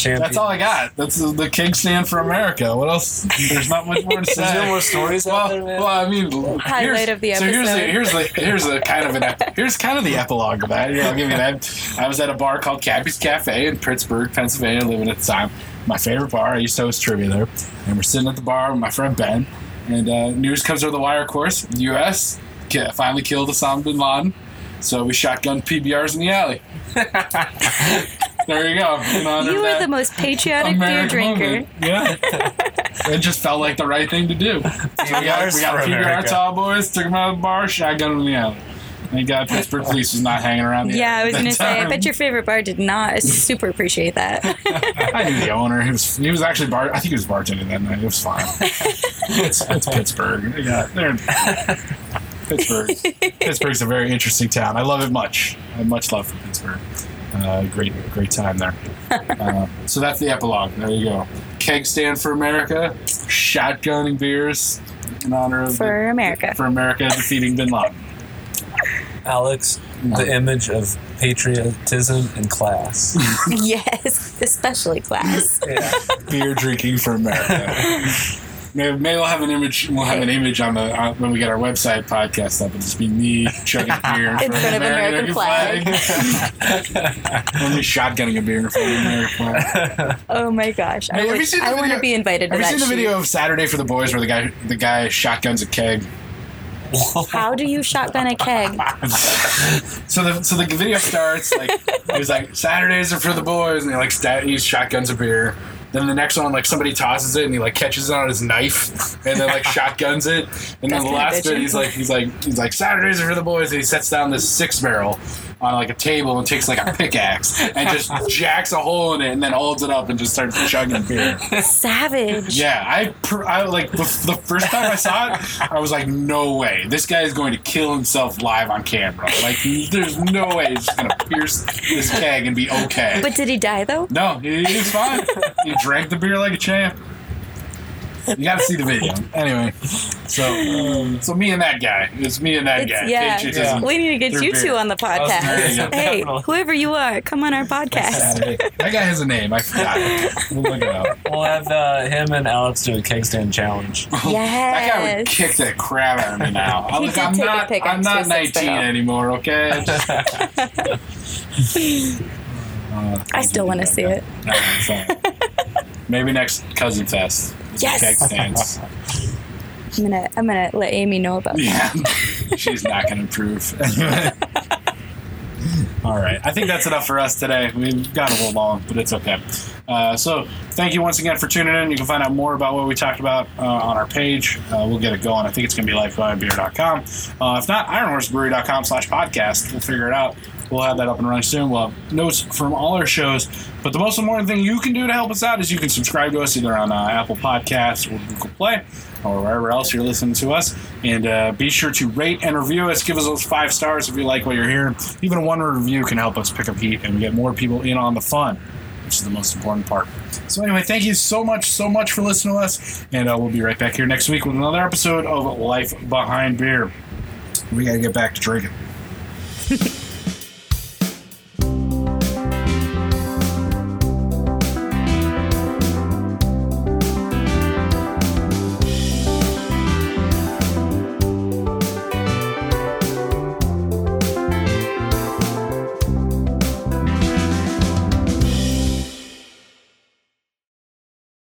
That's all I got. That's the, the Keg Stand for America. What else? There's not much more to *laughs* say. Is there more stories out Well, there, man? well, I mean, Highlight here's- of the So here's the episode. here's the here's the kind of an ep- here's kind of the epilogue of that. Yeah, I'll give you that. I was at a bar called Cappy's Cafe in Pittsburgh, Pennsylvania, living at the time. My favorite bar. I used to host trivia there, and we're sitting at the bar with my friend Ben. And uh, news comes over the wire. Of course, U.S. ki- finally killed Osama bin Laden. So we shotgun PBRs in the alley. *laughs* there you go. You of are the most patriotic American beer drinker. moment. Yeah. *laughs* it just felt like the right thing to do. So we got, we got for PBR tall boys, took them out of the bar, shotgun them in the alley. Thank God Pittsburgh police was not hanging around the Yeah, I was gonna say. I bet your favorite bar did not super appreciate that. *laughs* I knew the owner. He was he was actually bar. I think he was bartending that night. It was fine. it's, it's Pittsburgh. Yeah, they're Pittsburgh. Pittsburgh's a very interesting town. I love it much. I have much love for Pittsburgh. Uh, great, great time there. Uh, so that's the epilogue. There you go. Keg stand for America. Shotgunning beers in honor of For America. for America defeating Bin Laden. Alex, the image of patriotism and class. *laughs* yes, especially class. yeah. beer drinking for America. *laughs* Maybe, maybe we'll have an image. We'll have an image on the on, when we get our website podcast up. It'll just be me chugging beer *laughs* In front of American flag. *laughs* Only shotgunning a beer in front of American flag. *laughs* Oh my gosh, I, Hey, have would- you seen I want to be invited to Have you that. seen the shoot. video of Saturday for the Boys where the guy the guy shotguns a keg? How do you shotgun a keg? So the so the video starts like he was like Saturdays are for the boys, and he like stat, he shotguns a beer. And then the next one, like somebody tosses it and he like catches it on his knife and then like *laughs* shotguns it. And then the last bit, he's like he's like he's like Saturdays are for the boys, and he sets down this six barrel on like a table and takes like a pickaxe and just *laughs* jacks a hole in it and then holds it up and just starts chugging beer. Savage. Yeah, I, pr- I like the, the first time I saw it, I was like, no way, this guy is going to kill himself live on camera. Like, there's no way he's just gonna pierce this keg and be okay. But did he die though? no, he, he's fine. he drank the beer like a champ. You got to see the video. Anyway, so so me and that guy. It's me and that It's- guy. yeah. Patriotism We need to get through you beer. two on the there you podcast. Hey, Definitely. whoever you are, come on our podcast. That guy has a name. I forgot. *laughs* We'll look it up. We'll have uh, him and Alex do a keg stand challenge. *laughs* Yes. That guy would kick the crap out of me now. I He was, did I'm not. I'm not 19 throat. anymore. Okay. *laughs* Uh, I still want to see it. No. Maybe next cousin fest. Yes. Keg stands. I'm gonna I'm gonna let Amy know about that. Yeah, *laughs* she's not to improve. *laughs* All right, I think that's enough for us today. We've gone a little long, but it's okay. Uh, so, thank you once again for tuning in. You can find out more about what we talked about uh, on our page. Uh, we'll get it going. I think it's going to be lifebybeer.com. Uh, if not, ironhorsebrewery.com slash podcast. We'll figure it out. We'll have that up and running soon. We'll have notes from all our shows. But the most important thing you can do to help us out is you can subscribe to us either on uh, Apple Podcasts or Google Play or wherever else you're listening to us. And uh, be sure to rate and review us. Give us those five stars if you like what you're hearing. Even a one review can help us pick up heat and get more people in on the fun, which is the most important part. So, anyway, thank you so much, so much for listening to us. And uh, we'll be right back here next week with another episode of Life Behind Beer. We got to get back to drinking. *laughs*